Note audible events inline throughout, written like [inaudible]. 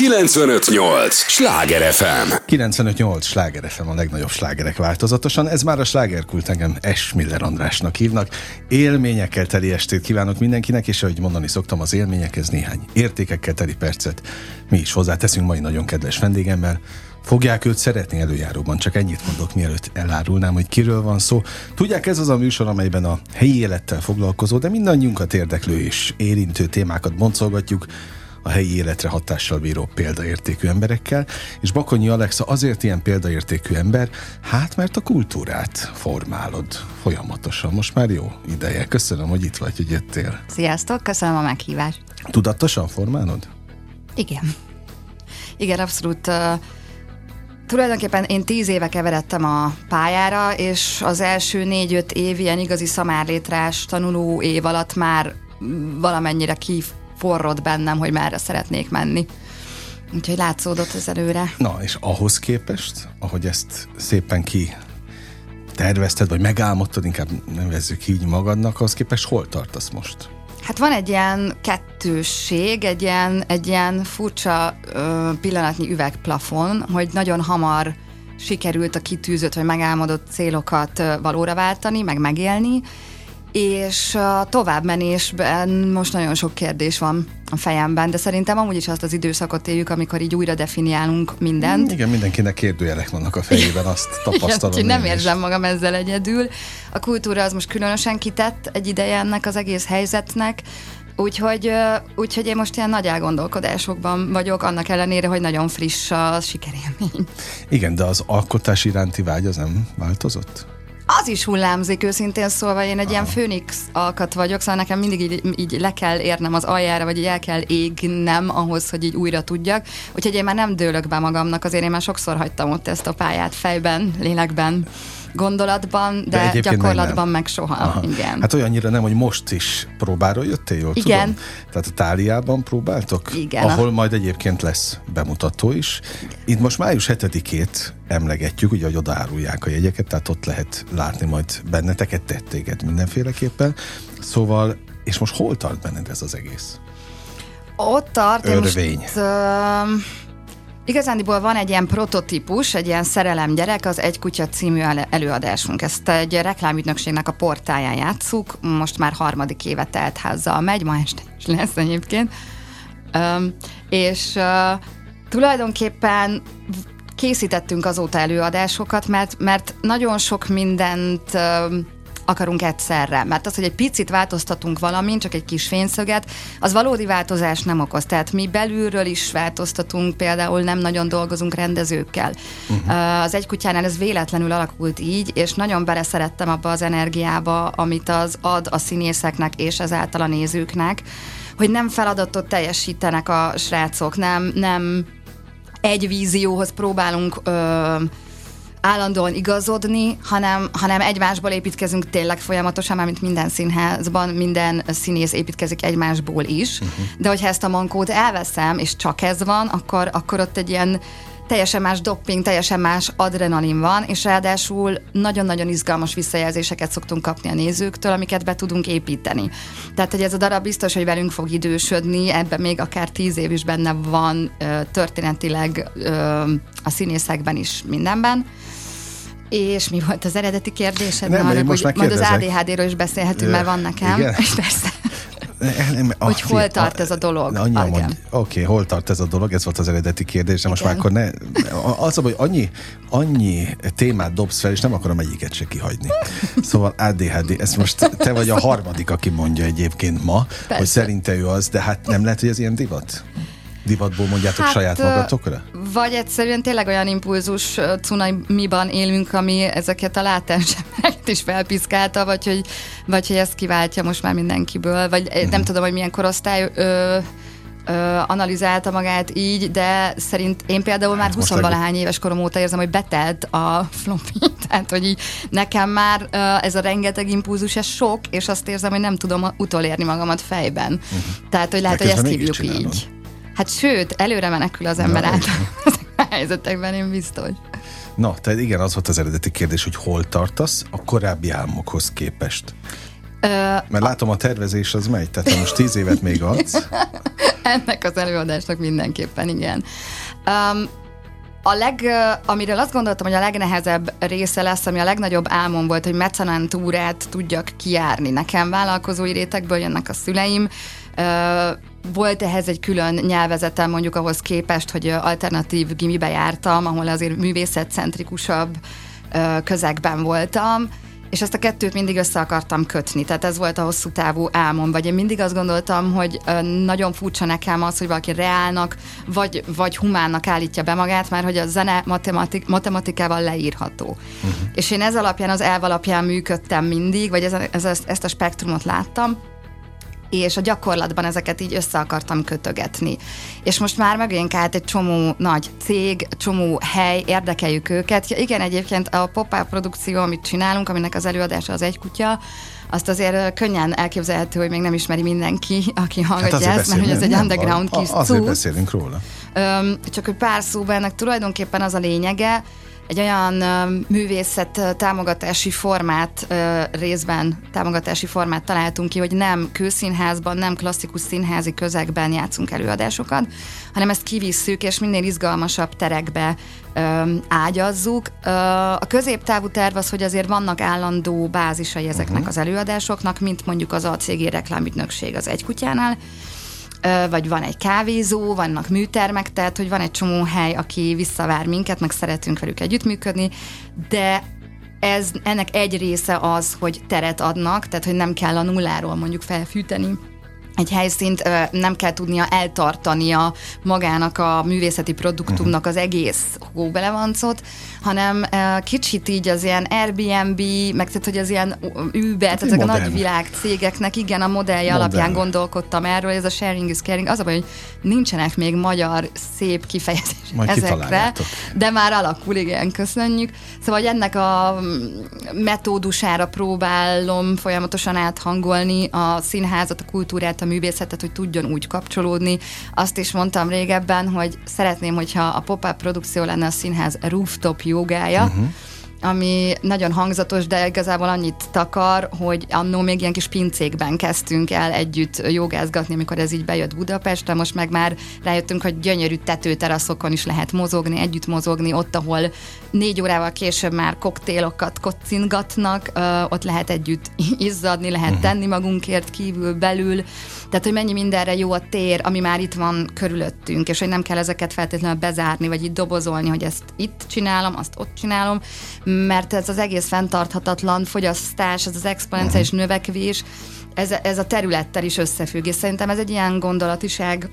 958! Sláger FM! 958! Sláger FM a legnagyobb slágerek változatosan. Ez már a slágerkult engem S. Miller Andrásnak hívnak. Élményekkel teli estét kívánok mindenkinek, és ahogy mondani szoktam, az élményekhez néhány értékekkel teli percet mi is hozzáteszünk mai nagyon kedves vendégemmel. Fogják őt szeretni előjáróban, csak ennyit mondok, mielőtt elárulnám, hogy kiről van szó. Tudják, ez az a műsor, amelyben a helyi élettel foglalkozó, de mindannyiunkat érdeklő és érintő témákat boncolgatjuk, a helyi életre hatással bíró példaértékű emberekkel, és Bakonyi Alexa azért ilyen példaértékű ember, hát mert a kultúrát formálod folyamatosan. Most már jó ideje. Köszönöm, hogy itt vagy, hogy jöttél. Sziasztok, köszönöm a meghívást. Tudatosan formálod? Igen. Igen, abszolút. Uh, tulajdonképpen én tíz éve keveredtem a pályára, és az első négy-öt év ilyen igazi szamárlétrás tanuló év alatt már valamennyire kif forrott bennem, hogy merre szeretnék menni. Úgyhogy látszódott ez előre. Na, és ahhoz képest, ahogy ezt szépen ki tervezted, vagy megálmodtad, inkább nevezzük így magadnak, ahhoz képest hol tartasz most? Hát van egy ilyen kettősség, egy ilyen, egy ilyen furcsa ö, pillanatnyi üvegplafon, hogy nagyon hamar sikerült a kitűzött vagy megálmodott célokat valóra váltani, meg megélni, és a továbbmenésben most nagyon sok kérdés van a fejemben, de szerintem amúgy is azt az időszakot éljük, amikor így újra definiálunk mindent. Igen, mindenkinek kérdőjelek vannak a fejében, azt tapasztalom. Igen, nem érzem magam ezzel egyedül. A kultúra az most különösen kitett egy ideje ennek az egész helyzetnek, Úgyhogy, úgyhogy én most ilyen nagy elgondolkodásokban vagyok, annak ellenére, hogy nagyon friss a sikerélmény. Igen, de az alkotás iránti vágy az nem változott? Az is hullámzik őszintén szólva, én egy Aha. ilyen főnix alkat vagyok, szóval nekem mindig így, így le kell érnem az aljára, vagy így el kell égnem ahhoz, hogy így újra tudjak. Úgyhogy én már nem dőlök be magamnak, azért én már sokszor hagytam ott ezt a pályát fejben, lélekben gondolatban, de, de gyakorlatban nem, meg soha. Aha. Igen. Hát olyannyira nem, hogy most is próbáról jöttél, jól Igen. tudom? Tehát a Táliában próbáltok? Igen. Ahol majd egyébként lesz bemutató is. Itt most május 7-ét emlegetjük, ugye, hogy odaárulják a jegyeket, tehát ott lehet látni majd benneteket, tettéget mindenféleképpen. Szóval, és most hol tart benned ez az egész? Ott tart, Örvény. Most, uh, Igazándiból van egy ilyen prototípus, egy ilyen szerelem gyerek, az Egy Kutya című előadásunk. Ezt egy reklámügynökségnek a portáján játszuk, most már harmadik éve telt házzal megy, ma este is lesz egyébként. Um, és uh, tulajdonképpen készítettünk azóta előadásokat, mert, mert nagyon sok mindent uh, akarunk egyszerre. Mert az, hogy egy picit változtatunk valamin, csak egy kis fényszöget, az valódi változást nem okoz. Tehát mi belülről is változtatunk, például nem nagyon dolgozunk rendezőkkel. Uh-huh. Az egy kutyánál ez véletlenül alakult így, és nagyon beleszerettem abba az energiába, amit az ad a színészeknek és ezáltal a nézőknek, hogy nem feladatot teljesítenek a srácok, nem, nem egy vízióhoz próbálunk ö, állandóan igazodni, hanem, hanem egymásból építkezünk tényleg folyamatosan, mint minden színházban, minden színész építkezik egymásból is, uh-huh. de hogyha ezt a mankót elveszem, és csak ez van, akkor, akkor ott egy ilyen teljesen más dopping, teljesen más adrenalin van, és ráadásul nagyon-nagyon izgalmas visszajelzéseket szoktunk kapni a nézőktől, amiket be tudunk építeni. Tehát, hogy ez a darab biztos, hogy velünk fog idősödni, ebben még akár tíz év is benne van történetileg a színészekben is mindenben. És mi volt az eredeti kérdésed? Nem, arra, most hogy majd az ADHD-ről is beszélhetünk, mert van nekem. Igen? [laughs] És persze. Nem, ah, hogy hol tart ez a dolog? Oké, okay, hol tart ez a dolog? Ez volt az eredeti kérdés, de most már akkor ne... Az, hogy annyi, annyi témát dobsz fel, és nem akarom egyiket se kihagyni. Szóval ADHD, ez most te vagy a harmadik, aki mondja egyébként ma, Persze. hogy szerinte ő az, de hát nem lehet, hogy ez ilyen divat? Divatból mondjátok hát, saját magatokra? Vagy egyszerűen tényleg olyan impulzus cunamiban élünk, ami ezeket a látását is felpiszkálta, vagy hogy, vagy hogy ezt kiváltja most már mindenkiből, vagy uh-huh. nem mhm. tudom, hogy milyen korosztály ö, ö, analizálta magát így, de szerint én például már 20 hát valahány éves korom óta érzem, hogy betelt a floppy, [laughs] tehát hogy így nekem már ö, ez a rengeteg impulzus, ez sok, és azt érzem, hogy nem tudom utolérni magamat fejben. Uh-huh. Tehát, hogy lehet, hogy ezt hívjuk így. Hát sőt, előre menekül az ember át [laughs] a helyzetekben, én biztos. Na, tehát igen, az volt az eredeti kérdés, hogy hol tartasz a korábbi álmokhoz képest. Ö, Mert látom, a tervezés az megy, tehát most tíz évet még adsz. [laughs] Ennek az előadásnak mindenképpen, igen. Um, a leg, amiről azt gondoltam, hogy a legnehezebb része lesz, ami a legnagyobb álmom volt, hogy mecenán túrát tudjak kiárni. Nekem vállalkozói rétegből jönnek a szüleim, volt ehhez egy külön nyelvezetem mondjuk ahhoz képest, hogy alternatív gimibe jártam, ahol azért művészetcentrikusabb közegben voltam, és ezt a kettőt mindig össze akartam kötni, tehát ez volt a hosszú távú álmom, vagy én mindig azt gondoltam, hogy nagyon furcsa nekem az, hogy valaki reálnak, vagy, vagy humánnak állítja be magát, mert hogy a zene matematik, matematikával leírható. Uh-huh. És én ez alapján, az elv alapján működtem mindig, vagy ez, ez, ezt a spektrumot láttam, és a gyakorlatban ezeket így össze akartam kötögetni. És most már megénk át egy csomó nagy cég, csomó hely, érdekeljük őket. Ja, igen, egyébként a pop produkció, amit csinálunk, aminek az előadása az egy kutya, azt azért könnyen elképzelhető, hogy még nem ismeri mindenki, aki hallgatja hát ezt, mert hogy ez egy underground kis Azért beszélünk róla. Öm, csak hogy pár szóban ennek tulajdonképpen az a lényege, egy olyan művészet támogatási formát, részben támogatási formát találtunk ki, hogy nem kőszínházban, nem klasszikus színházi közegben játszunk előadásokat, hanem ezt kivisszük, és minél izgalmasabb terekbe ágyazzuk. A középtávú terv az, hogy azért vannak állandó bázisai ezeknek uh-huh. az előadásoknak, mint mondjuk az a cégi reklámügynökség az egy kutyánál, vagy van egy kávézó, vannak műtermek, tehát hogy van egy csomó hely, aki visszavár minket, meg szeretünk velük együttműködni, de ez, ennek egy része az, hogy teret adnak, tehát hogy nem kell a nulláról mondjuk felfűteni egy helyszínt nem kell tudnia eltartania magának a művészeti produktumnak az egész hóbelevancot, hanem kicsit így az ilyen Airbnb, meg tehát, hogy az ilyen Uber, hát tehát a nagy világ cégeknek, igen, a modellje modern. alapján gondolkodtam erről, ez a sharing is caring, az a baj, hogy nincsenek még magyar szép kifejezés Majd ezekre, de már alakul, igen, köszönjük. Szóval, hogy ennek a metódusára próbálom folyamatosan áthangolni a színházat, a kultúrát, a művészetet, hogy tudjon úgy kapcsolódni. Azt is mondtam régebben, hogy szeretném, hogyha a pop-up produkció lenne a színház rooftop jogája, uh-huh ami nagyon hangzatos, de igazából annyit takar, hogy annó még ilyen kis pincékben kezdtünk el együtt jogázgatni, amikor ez így bejött Budapestre, most meg már rájöttünk, hogy gyönyörű tetőteraszokon is lehet mozogni, együtt mozogni, ott, ahol négy órával később már koktélokat kocingatnak, ott lehet együtt [laughs] izzadni, lehet uh-huh. tenni magunkért kívül, belül, tehát, hogy mennyi mindenre jó a tér, ami már itt van körülöttünk, és hogy nem kell ezeket feltétlenül bezárni, vagy itt dobozolni, hogy ezt itt csinálom, azt ott csinálom, mert ez az egész fenntarthatatlan fogyasztás, ez az exponenciális uh-huh. növekvés, ez, ez a területtel is összefügg, és szerintem ez egy ilyen gondolatiság,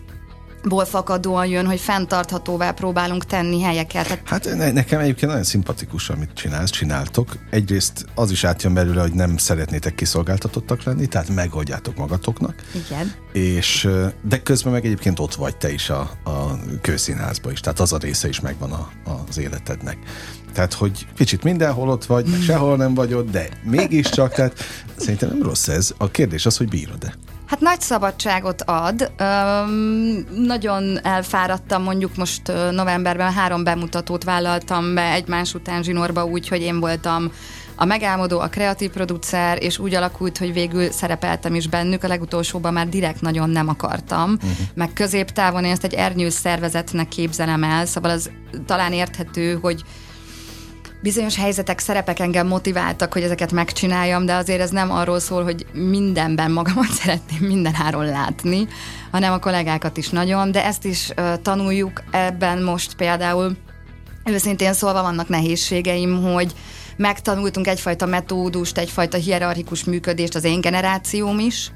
ból fakadóan jön, hogy fenntarthatóvá próbálunk tenni helyeket. Hát ne, nekem egyébként nagyon szimpatikus, amit csinálsz, csináltok. Egyrészt az is átjön belőle, hogy nem szeretnétek kiszolgáltatottak lenni, tehát megoldjátok magatoknak. Igen. És, de közben meg egyébként ott vagy te is a, a kőszínházba is, tehát az a része is megvan a, az életednek. Tehát, hogy kicsit mindenhol ott vagy, meg [laughs] sehol nem vagy ott, de mégiscsak, tehát szerintem nem rossz ez. A kérdés az, hogy bírod-e. Hát nagy szabadságot ad. Nagyon elfáradtam, mondjuk most novemberben három bemutatót vállaltam be egymás után zsinórba úgy, hogy én voltam a megálmodó, a kreatív producer, és úgy alakult, hogy végül szerepeltem is bennük, a legutolsóban már direkt nagyon nem akartam, uh-huh. meg középtávon én ezt egy ernyős szervezetnek képzelem el, szóval az talán érthető, hogy bizonyos helyzetek, szerepek engem motiváltak, hogy ezeket megcsináljam, de azért ez nem arról szól, hogy mindenben magamat [laughs] szeretném mindenáron látni, hanem a kollégákat is nagyon, de ezt is uh, tanuljuk ebben most például. Őszintén szólva vannak nehézségeim, hogy megtanultunk egyfajta metódust, egyfajta hierarchikus működést az én generációm is,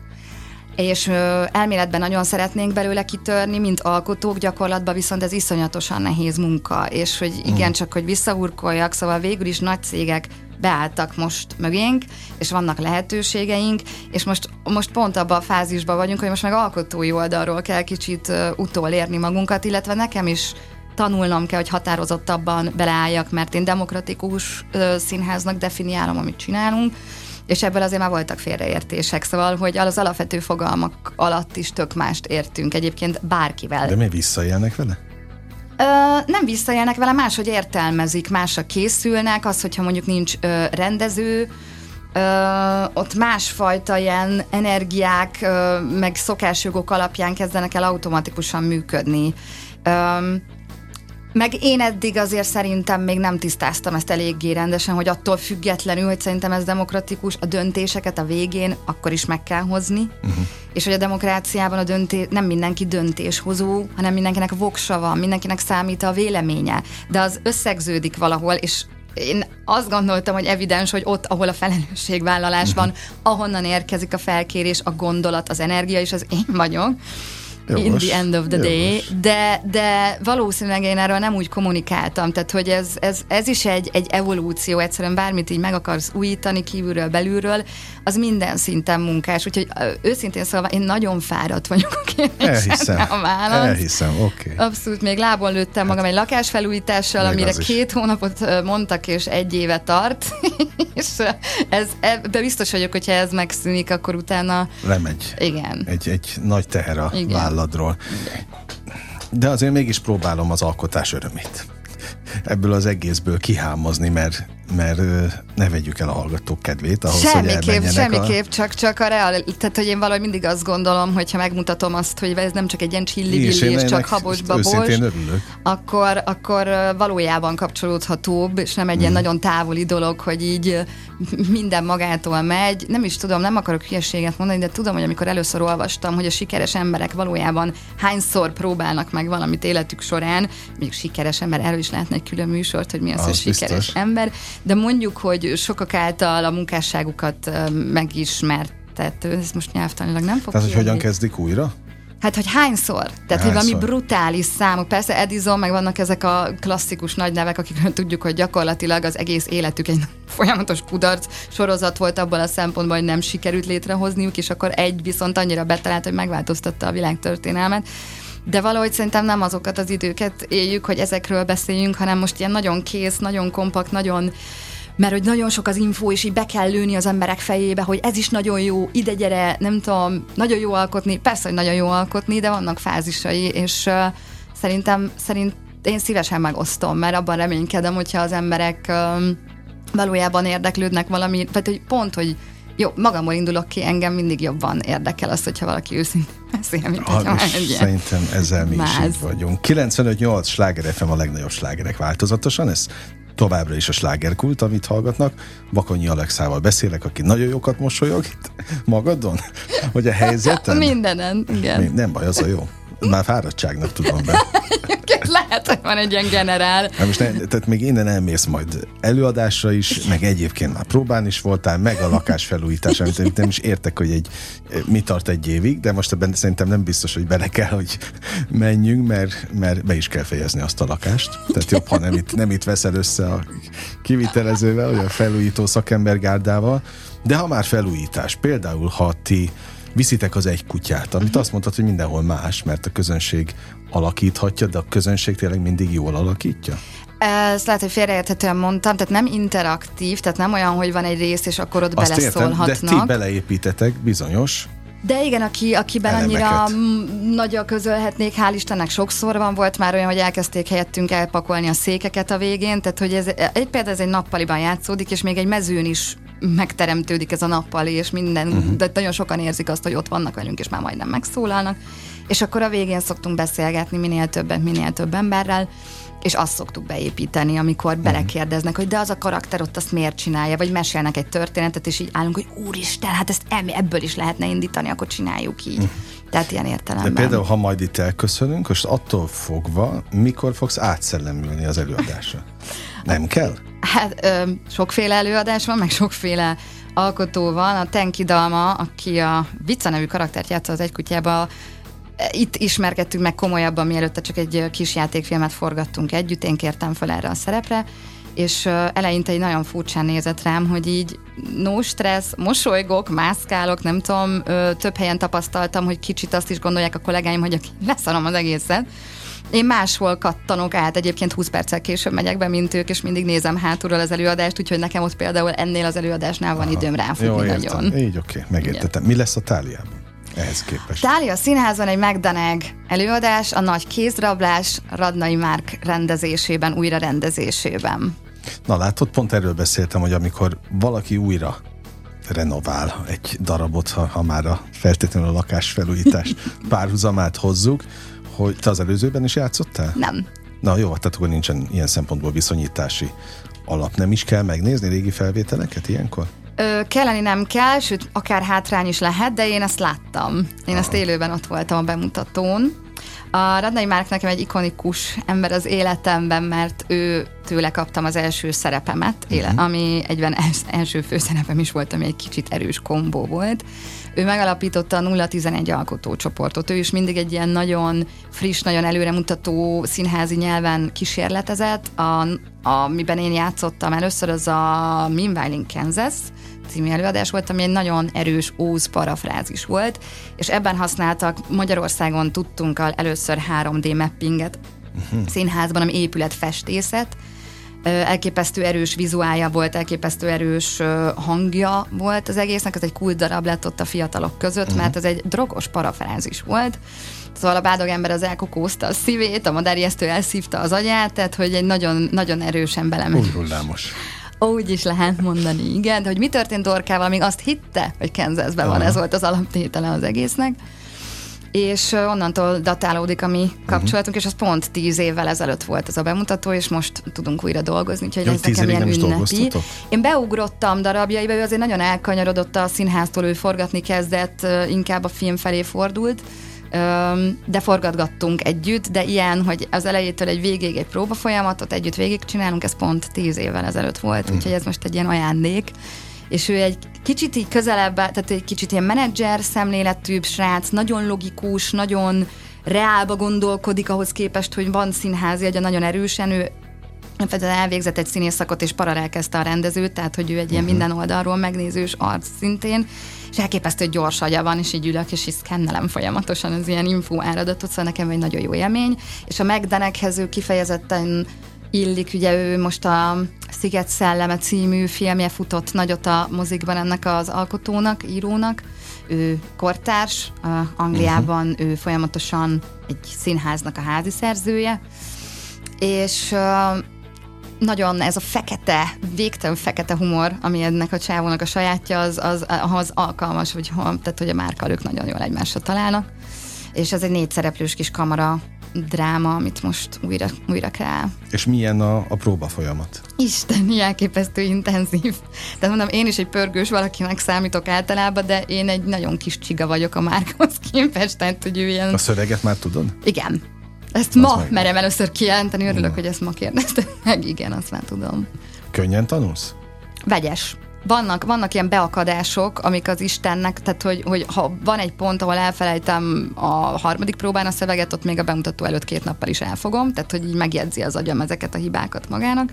és elméletben nagyon szeretnénk belőle kitörni, mint alkotók, gyakorlatban viszont ez iszonyatosan nehéz munka, és hogy igen, mm. csak hogy visszahurkoljak, szóval végül is nagy cégek beálltak most mögénk, és vannak lehetőségeink, és most, most pont abban a fázisban vagyunk, hogy most meg alkotói oldalról kell kicsit utolérni magunkat, illetve nekem is tanulnom kell, hogy határozottabban beleálljak, mert én demokratikus színháznak definiálom, amit csinálunk, és ebből azért már voltak félreértések, szóval, hogy az alapvető fogalmak alatt is tök mást értünk egyébként bárkivel. De mi visszaélnek vele? Ö, nem visszaélnek vele, máshogy értelmezik, másra készülnek, az, hogyha mondjuk nincs ö, rendező, ö, ott másfajta ilyen energiák, ö, meg szokásjogok alapján kezdenek el automatikusan működni. Ö, meg én eddig azért szerintem még nem tisztáztam ezt eléggé rendesen, hogy attól függetlenül, hogy szerintem ez demokratikus, a döntéseket a végén akkor is meg kell hozni, uh-huh. és hogy a demokráciában a döntés, nem mindenki döntéshozó, hanem mindenkinek voksa van, mindenkinek számít a véleménye, de az összegződik valahol, és én azt gondoltam, hogy evidens, hogy ott, ahol a felelősségvállalás van, ahonnan érkezik a felkérés, a gondolat, az energia, és az én vagyok. Jogos, in the end of the day, de, de valószínűleg én erről nem úgy kommunikáltam, tehát hogy ez, ez, ez is egy, egy evolúció, egyszerűen bármit így meg akarsz újítani kívülről, belülről, az minden szinten munkás, úgyhogy őszintén szólva én nagyon fáradt vagyok [laughs] Elhiszem, a válasz. elhiszem, oké. Okay. Abszolút, még lábon lőttem magam egy lakásfelújítással, még amire két hónapot mondtak, és egy éve tart, [laughs] és ez, ebbe biztos vagyok, hogyha ez megszűnik, akkor utána... Lemegy. Igen. Egy, egy nagy teher a Igen. Válladról. De azért mégis próbálom az alkotás örömét ebből az egészből kihámozni, mert mert ne vegyük el a hallgatók kedvét ahhoz, semmiképp, hogy Semmiképp, a... csak, csak a real, tehát hogy én valahogy mindig azt gondolom, hogyha megmutatom azt, hogy ez nem csak egy ilyen csilli és csak habos-babos, akkor, akkor valójában kapcsolódhatóbb, és nem egy ilyen mhm. nagyon távoli dolog, hogy így minden magától megy. Nem is tudom, nem akarok hülyeséget mondani, de tudom, hogy amikor először olvastam, hogy a sikeres emberek valójában hányszor próbálnak meg valamit életük során, mondjuk sikeres ember, erről is lehetne egy külön műsort, hogy mi az, az sikeres biztos. ember, de mondjuk, hogy sokak által a munkásságukat megismertető, ez most nyelvtanilag nem fog Tehát, hogy hogyan kezdik újra? Hát, hogy hányszor? Tehát, hányszor? hogy valami brutális számok. Persze Edison, meg vannak ezek a klasszikus nagy nevek, akikről [laughs] tudjuk, hogy gyakorlatilag az egész életük egy [laughs] folyamatos kudarc sorozat volt abból a szempontból, hogy nem sikerült létrehozniuk, és akkor egy viszont annyira betalált, hogy megváltoztatta a világtörténelmet de valahogy szerintem nem azokat az időket éljük, hogy ezekről beszéljünk, hanem most ilyen nagyon kész, nagyon kompakt, nagyon mert hogy nagyon sok az info, és így be kell lőni az emberek fejébe, hogy ez is nagyon jó, ide gyere, nem tudom, nagyon jó alkotni, persze, hogy nagyon jó alkotni, de vannak fázisai, és uh, szerintem, szerint én szívesen megosztom, mert abban reménykedem, hogyha az emberek um, valójában érdeklődnek valami, vagy hogy pont, hogy jó, magamból indulok ki, engem mindig jobban érdekel az, hogyha valaki őszintén beszél, mint ah, Szerintem ezzel mi is így vagyunk. 95-8 sláger FM a legnagyobb slágerek változatosan, ez továbbra is a slágerkult, amit hallgatnak. Bakonyi Alexával beszélek, aki nagyon jókat mosolyog itt magadon, [laughs] hogy a helyzeten. Mindenen, igen. Nem baj, az a jó. Már fáradtságnak tudom be. [laughs] Lehet, hogy van egy ilyen generál. Hát most ne, tehát még innen elmész majd előadásra is, meg egyébként már próbán is voltál, meg a lakás felújítás, amit nem is értek, hogy egy, mi tart egy évig, de most ebben szerintem nem biztos, hogy bele kell, hogy menjünk, mert, mert be is kell fejezni azt a lakást. Tehát jobb, ha nem itt, nem itt veszel össze a kivitelezővel, vagy a felújító szakembergárdával. De ha már felújítás, például ha ti viszitek az egy kutyát, amit azt mondtad, hogy mindenhol más, mert a közönség alakíthatja, de a közönség tényleg mindig jól alakítja? Ezt lehet, hogy félreérthetően mondtam, tehát nem interaktív, tehát nem olyan, hogy van egy rész, és akkor ott Azt beleszólhatnak. Értem, de ti beleépítetek bizonyos de igen, aki, akiben elemeket. annyira nagyra közölhetnék, hál' Istennek sokszor van, volt már olyan, hogy elkezdték helyettünk elpakolni a székeket a végén, tehát hogy ez egy például ez egy nappaliban játszódik, és még egy mezőn is megteremtődik ez a nappali, és minden, uh-huh. de nagyon sokan érzik azt, hogy ott vannak velünk, és már majdnem megszólalnak. És akkor a végén szoktunk beszélgetni minél többet, minél több emberrel, és azt szoktuk beépíteni, amikor uh-huh. belekérdeznek, hogy de az a karakter ott azt miért csinálja, vagy mesélnek egy történetet, és így állunk, hogy úristen, hát ezt ebből is lehetne indítani, akkor csináljuk így. Uh-huh. Tehát ilyen értelemben. De például, ha majd itt elköszönünk, most attól fogva, mikor fogsz átszellemülni az előadásra? [laughs] Nem kell? Hát ö, sokféle előadás van, meg sokféle alkotó van. A Tenki Dalma, aki a Vica nevű karaktert játsza az egykutyába, itt ismerkedtünk meg komolyabban, mielőtt csak egy kis játékfilmet forgattunk együtt, én kértem fel erre a szerepre, és eleinte egy nagyon furcsán nézett rám, hogy így no stressz, mosolygok, mászkálok, nem tudom, több helyen tapasztaltam, hogy kicsit azt is gondolják a kollégáim, hogy leszarom az egészet, én máshol kattanok át, egyébként 20 perccel később megyek be, mint ők, és mindig nézem hátulról az előadást, úgyhogy nekem ott például ennél az előadásnál van Aha. időm ráfutni nagyon. Így oké, okay, megértettem. Mi lesz a táliában? Ehhez képest. Tália Színházban egy McDonag előadás, a nagy kézrablás Radnai Márk rendezésében, újra rendezésében. Na látod, pont erről beszéltem, hogy amikor valaki újra renovál egy darabot, ha, ha már a feltétlenül a lakásfelújítás [laughs] párhuzamát hozzuk, hogy te az előzőben is játszottál? Nem. Na jó, tehát akkor nincsen ilyen szempontból viszonyítási alap. Nem is kell megnézni régi felvételeket ilyenkor? Ö, kelleni nem kell, sőt, akár hátrány is lehet, de én ezt láttam. Én Aha. ezt élőben ott voltam a bemutatón. A Radnai Márk nekem egy ikonikus ember az életemben, mert ő tőle kaptam az első szerepemet, uh-huh. ami egyben első főszerepem is volt, ami egy kicsit erős kombó volt. Ő megalapította a 011 alkotócsoportot. Ő is mindig egy ilyen nagyon friss, nagyon előremutató színházi nyelven kísérletezett. A, amiben én játszottam először, az a Meanwhile Kansas, című előadás volt, ami egy nagyon erős óz parafrázis volt, és ebben használtak, Magyarországon tudtunk először 3D mappinget uh-huh. színházban, ami épület festészet, elképesztő erős vizuálja volt, elképesztő erős hangja volt az egésznek, ez egy kult darab lett ott a fiatalok között, uh-huh. mert ez egy drogos parafrázis volt. Szóval a bádog ember az elkokózta a szívét, a madárjesztő elszívta az agyát, tehát hogy egy nagyon, nagyon erősen belement. Úgy hullámos. Úgy is lehet mondani, igen. De hogy mi történt Dorkával, még azt hitte, hogy Kansasben van, ez volt az alaptétele az egésznek. És onnantól datálódik a mi mhm. kapcsolatunk, uh-huh. és az pont tíz évvel ezelőtt volt ez a bemutató, és most tudunk újra dolgozni, úgyhogy Jó, ez nekem ilyen ünnepi. Én beugrottam darabjaiba, ő azért nagyon elkanyarodott a színháztól, ő forgatni kezdett, inkább a film felé fordult, de forgatgattunk együtt, de ilyen, hogy az elejétől egy végig egy próba folyamatot együtt végigcsinálunk, ez pont tíz évvel ezelőtt volt, uh-huh. úgyhogy ez most egy ilyen ajándék és ő egy kicsit így közelebb, tehát egy kicsit ilyen menedzser szemléletűbb srác, nagyon logikus, nagyon reálba gondolkodik ahhoz képest, hogy van színházi agya nagyon erősen, ő elvégzett egy színészakot és paralel kezdte a rendezőt, tehát hogy ő egy ilyen uh-huh. minden oldalról megnézős arc szintén, és elképesztő gyors agya van, és így ülök, és így szkennelem folyamatosan az ilyen info áradatot, szóval nekem egy nagyon jó élmény, és a megdenekhez ő kifejezetten illik, ugye ő most a Sziget Szelleme című filmje futott nagyot a mozikban ennek az alkotónak, írónak. Ő kortárs, Angliában uh-huh. ő folyamatosan egy színháznak a házi szerzője, és nagyon ez a fekete, végtelen fekete humor, ami ennek a csávónak a sajátja, az, az, az alkalmas, hogy, tehát, hogy a márkalők nagyon jól egymásra találnak. És ez egy négy szereplős kis kamara dráma, amit most újra, újra kell. És milyen a, a próba folyamat? Isten, [laughs] elképesztő intenzív. Tehát mondom, én is egy pörgős valakinek számítok általában, de én egy nagyon kis csiga vagyok a Márkhoz képest, tehát hogy ő ilyen... A szöveget már tudod? Igen. Ezt az ma meg... merem először kijelenteni, örülök, Na. hogy ezt ma kérdeztem meg. Igen, azt már tudom. Könnyen tanulsz? Vegyes vannak, vannak ilyen beakadások, amik az Istennek, tehát hogy, hogy ha van egy pont, ahol elfelejtem a harmadik próbán a szöveget, ott még a bemutató előtt két nappal is elfogom, tehát hogy így megjegyzi az agyam ezeket a hibákat magának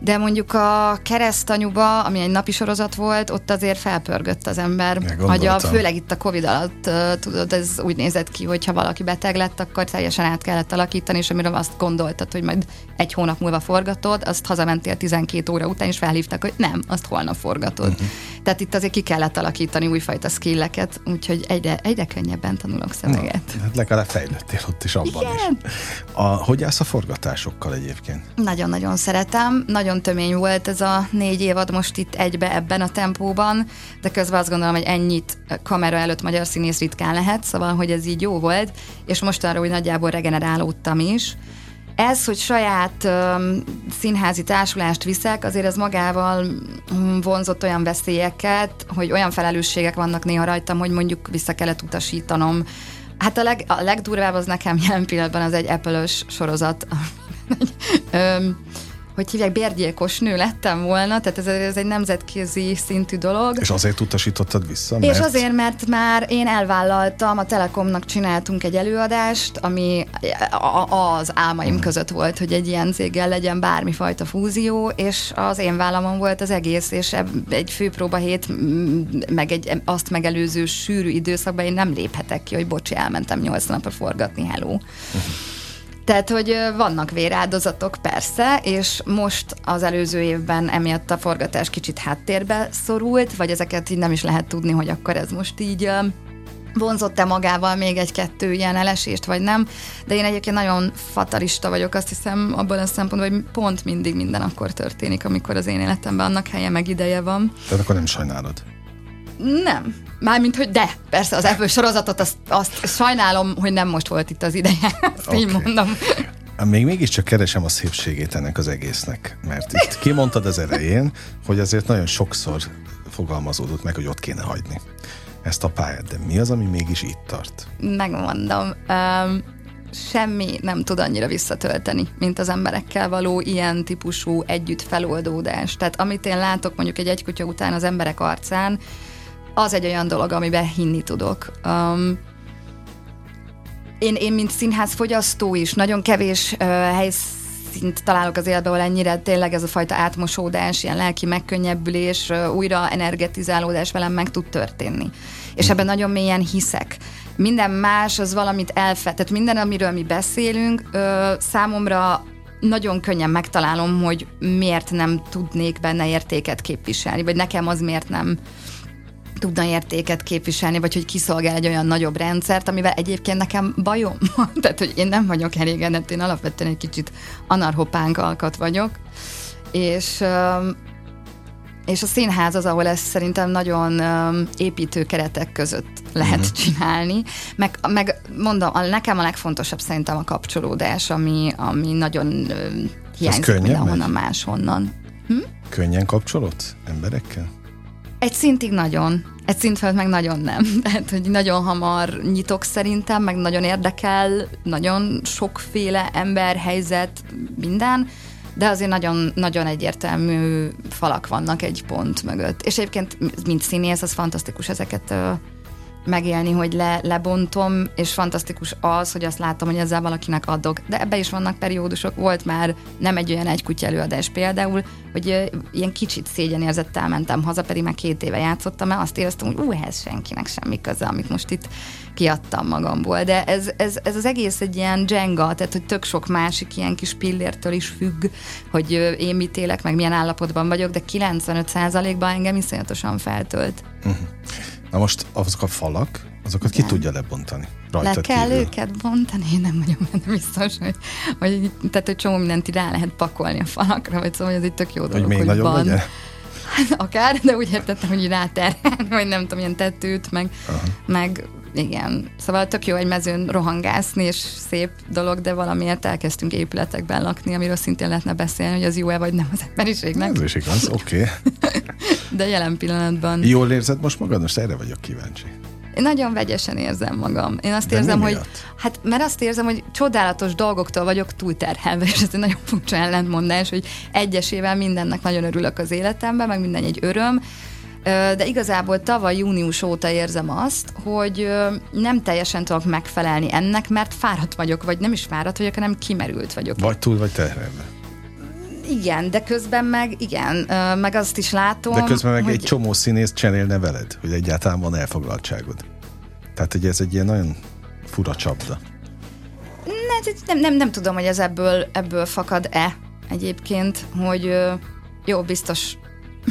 de mondjuk a keresztanyuba, ami egy napi sorozat volt, ott azért felpörgött az ember agya, főleg itt a Covid alatt, tudod, ez úgy nézett ki, hogy ha valaki beteg lett, akkor teljesen át kellett alakítani, és amiről azt gondoltad, hogy majd egy hónap múlva forgatod, azt hazamentél 12 óra után, és felhívtak, hogy nem, azt holnap forgatod. Uh-huh. Tehát itt azért ki kellett alakítani újfajta skilleket, úgyhogy egyre, egyre könnyebben tanulok szöveget. Na, hát legalább fejlődtél ott is abban Igen. is. A, hogy állsz a forgatásokkal egyébként? Nagyon-nagyon szeretem, nagyon nagyon tömény volt ez a négy évad most itt egybe ebben a tempóban, de közben azt gondolom, hogy ennyit kamera előtt magyar színész ritkán lehet, szóval, hogy ez így jó volt, és mostanra úgy nagyjából regenerálódtam is. Ez, hogy saját um, színházi társulást viszek, azért ez magával vonzott olyan veszélyeket, hogy olyan felelősségek vannak néha rajtam, hogy mondjuk vissza kellett utasítanom. Hát a, leg, a legdurvább az nekem jelen pillanatban az egy Apple-ös sorozat. [laughs] um, hogy hívják, bérgyilkos nő lettem volna, tehát ez, ez egy nemzetközi szintű dolog. És azért utasítottad vissza? Mert... És azért, mert már én elvállaltam, a Telekomnak csináltunk egy előadást, ami az álmaim hmm. között volt, hogy egy ilyen céggel legyen bármifajta fúzió, és az én vállamon volt az egész, és egy főpróba hét, meg egy azt megelőző sűrű időszakban én nem léphetek ki, hogy bocsi, elmentem nyolc napra forgatni, hello. Uh-huh. Tehát, hogy vannak véráldozatok, persze, és most az előző évben emiatt a forgatás kicsit háttérbe szorult, vagy ezeket így nem is lehet tudni, hogy akkor ez most így vonzott-e magával még egy-kettő ilyen elesést, vagy nem, de én egyébként nagyon fatalista vagyok, azt hiszem abban a szempontból, hogy pont mindig minden akkor történik, amikor az én életemben annak helye meg ideje van. Tehát akkor nem sajnálod? Nem. Mármint, hogy de, persze, az ebből sorozatot, azt, azt sajnálom, hogy nem most volt itt az ideje, [laughs] azt okay. így mondom. Még mégiscsak keresem a szépségét ennek az egésznek, mert itt kimondtad az elején, hogy azért nagyon sokszor fogalmazódott meg, hogy ott kéne hagyni ezt a pályát, de mi az, ami mégis itt tart? Megmondom. Um, semmi nem tud annyira visszatölteni, mint az emberekkel való ilyen típusú együtt feloldódás. Tehát amit én látok mondjuk egy egykutya után az emberek arcán, az egy olyan dolog, amiben hinni tudok. Um, én, én, mint színház fogyasztó is, nagyon kevés uh, helyszínt találok az életben, ahol ennyire tényleg ez a fajta átmosódás, ilyen lelki megkönnyebbülés, uh, újra energetizálódás velem meg tud történni. És ebben nagyon mélyen hiszek. Minden más az valamit elfed, tehát minden, amiről mi beszélünk, uh, számomra nagyon könnyen megtalálom, hogy miért nem tudnék benne értéket képviselni, vagy nekem az miért nem tudna értéket képviselni, vagy hogy kiszolgál egy olyan nagyobb rendszert, amivel egyébként nekem bajom. [laughs] Tehát, hogy én nem vagyok elégedett, én alapvetően egy kicsit anarhopánk alkat vagyok, és és a színház az, ahol ezt szerintem nagyon építő keretek között lehet uh-huh. csinálni. Meg, meg mondom, a, nekem a legfontosabb szerintem a kapcsolódás, ami, ami nagyon hiányzik mindenhonnan máshonnan. Hm? Könnyen kapcsolódsz emberekkel? Egy szintig nagyon. Egy szint felett meg nagyon nem. [laughs] Tehát, hogy nagyon hamar nyitok szerintem, meg nagyon érdekel, nagyon sokféle ember, helyzet, minden, de azért nagyon, nagyon egyértelmű falak vannak egy pont mögött. És egyébként, mint színész, az fantasztikus ezeket megélni, hogy le, lebontom, és fantasztikus az, hogy azt látom, hogy ezzel valakinek adok. De ebbe is vannak periódusok, volt már nem egy olyan egy kutya előadás például, hogy ilyen kicsit szégyenérzettel mentem haza, pedig már két éve játszottam, mert azt éreztem, hogy ú, ehhez senkinek semmi köze, amit most itt kiadtam magamból. De ez, ez, ez az egész egy ilyen Jenga, tehát hogy tök sok másik ilyen kis pillértől is függ, hogy én mit élek, meg milyen állapotban vagyok, de 95%-ban engem iszonyatosan feltölt. Uh-huh. Na most azok a falak, azokat Igen. ki tudja lebontani? Rajta Le kell kívül. őket bontani, én nem vagyok benne biztos, hogy, hogy, tehát, hogy csomó mindent rá lehet pakolni a falakra, vagy szóval, hogy ez egy tök jó dolog, hogy, még hogy van. Legyen? Hát akár, de úgy értettem, hogy ráterhelni, vagy nem tudom, ilyen tetőt, meg, Aha. meg igen. Szóval tök jó egy mezőn rohangászni, és szép dolog, de valamiért elkezdtünk épületekben lakni, amiről szintén lehetne beszélni, hogy az jó-e vagy nem az emberiségnek. Ez is igaz, oké. Okay. [laughs] de jelen pillanatban... Jól érzed most magad? Most erre vagyok kíváncsi. Én nagyon vegyesen érzem magam. Én azt De érzem, hogy hát mert azt érzem, hogy csodálatos dolgoktól vagyok túlterhelve, és ez egy nagyon furcsa ellentmondás, hogy egyesével mindennek nagyon örülök az életemben, meg minden egy öröm, de igazából tavaly június óta érzem azt, hogy nem teljesen tudok megfelelni ennek, mert fáradt vagyok, vagy nem is fáradt vagyok, hanem kimerült vagyok. Vagy túl vagy terhelve. Igen, de közben meg, igen, meg azt is látom. De közben meg hogy... egy csomó színész cserélne veled, hogy egyáltalán van elfoglaltságod. Tehát, hogy ez egy ilyen nagyon fura csapda. Nem, nem, nem, nem tudom, hogy ez ebből, ebből fakad-e egyébként, hogy jó, biztos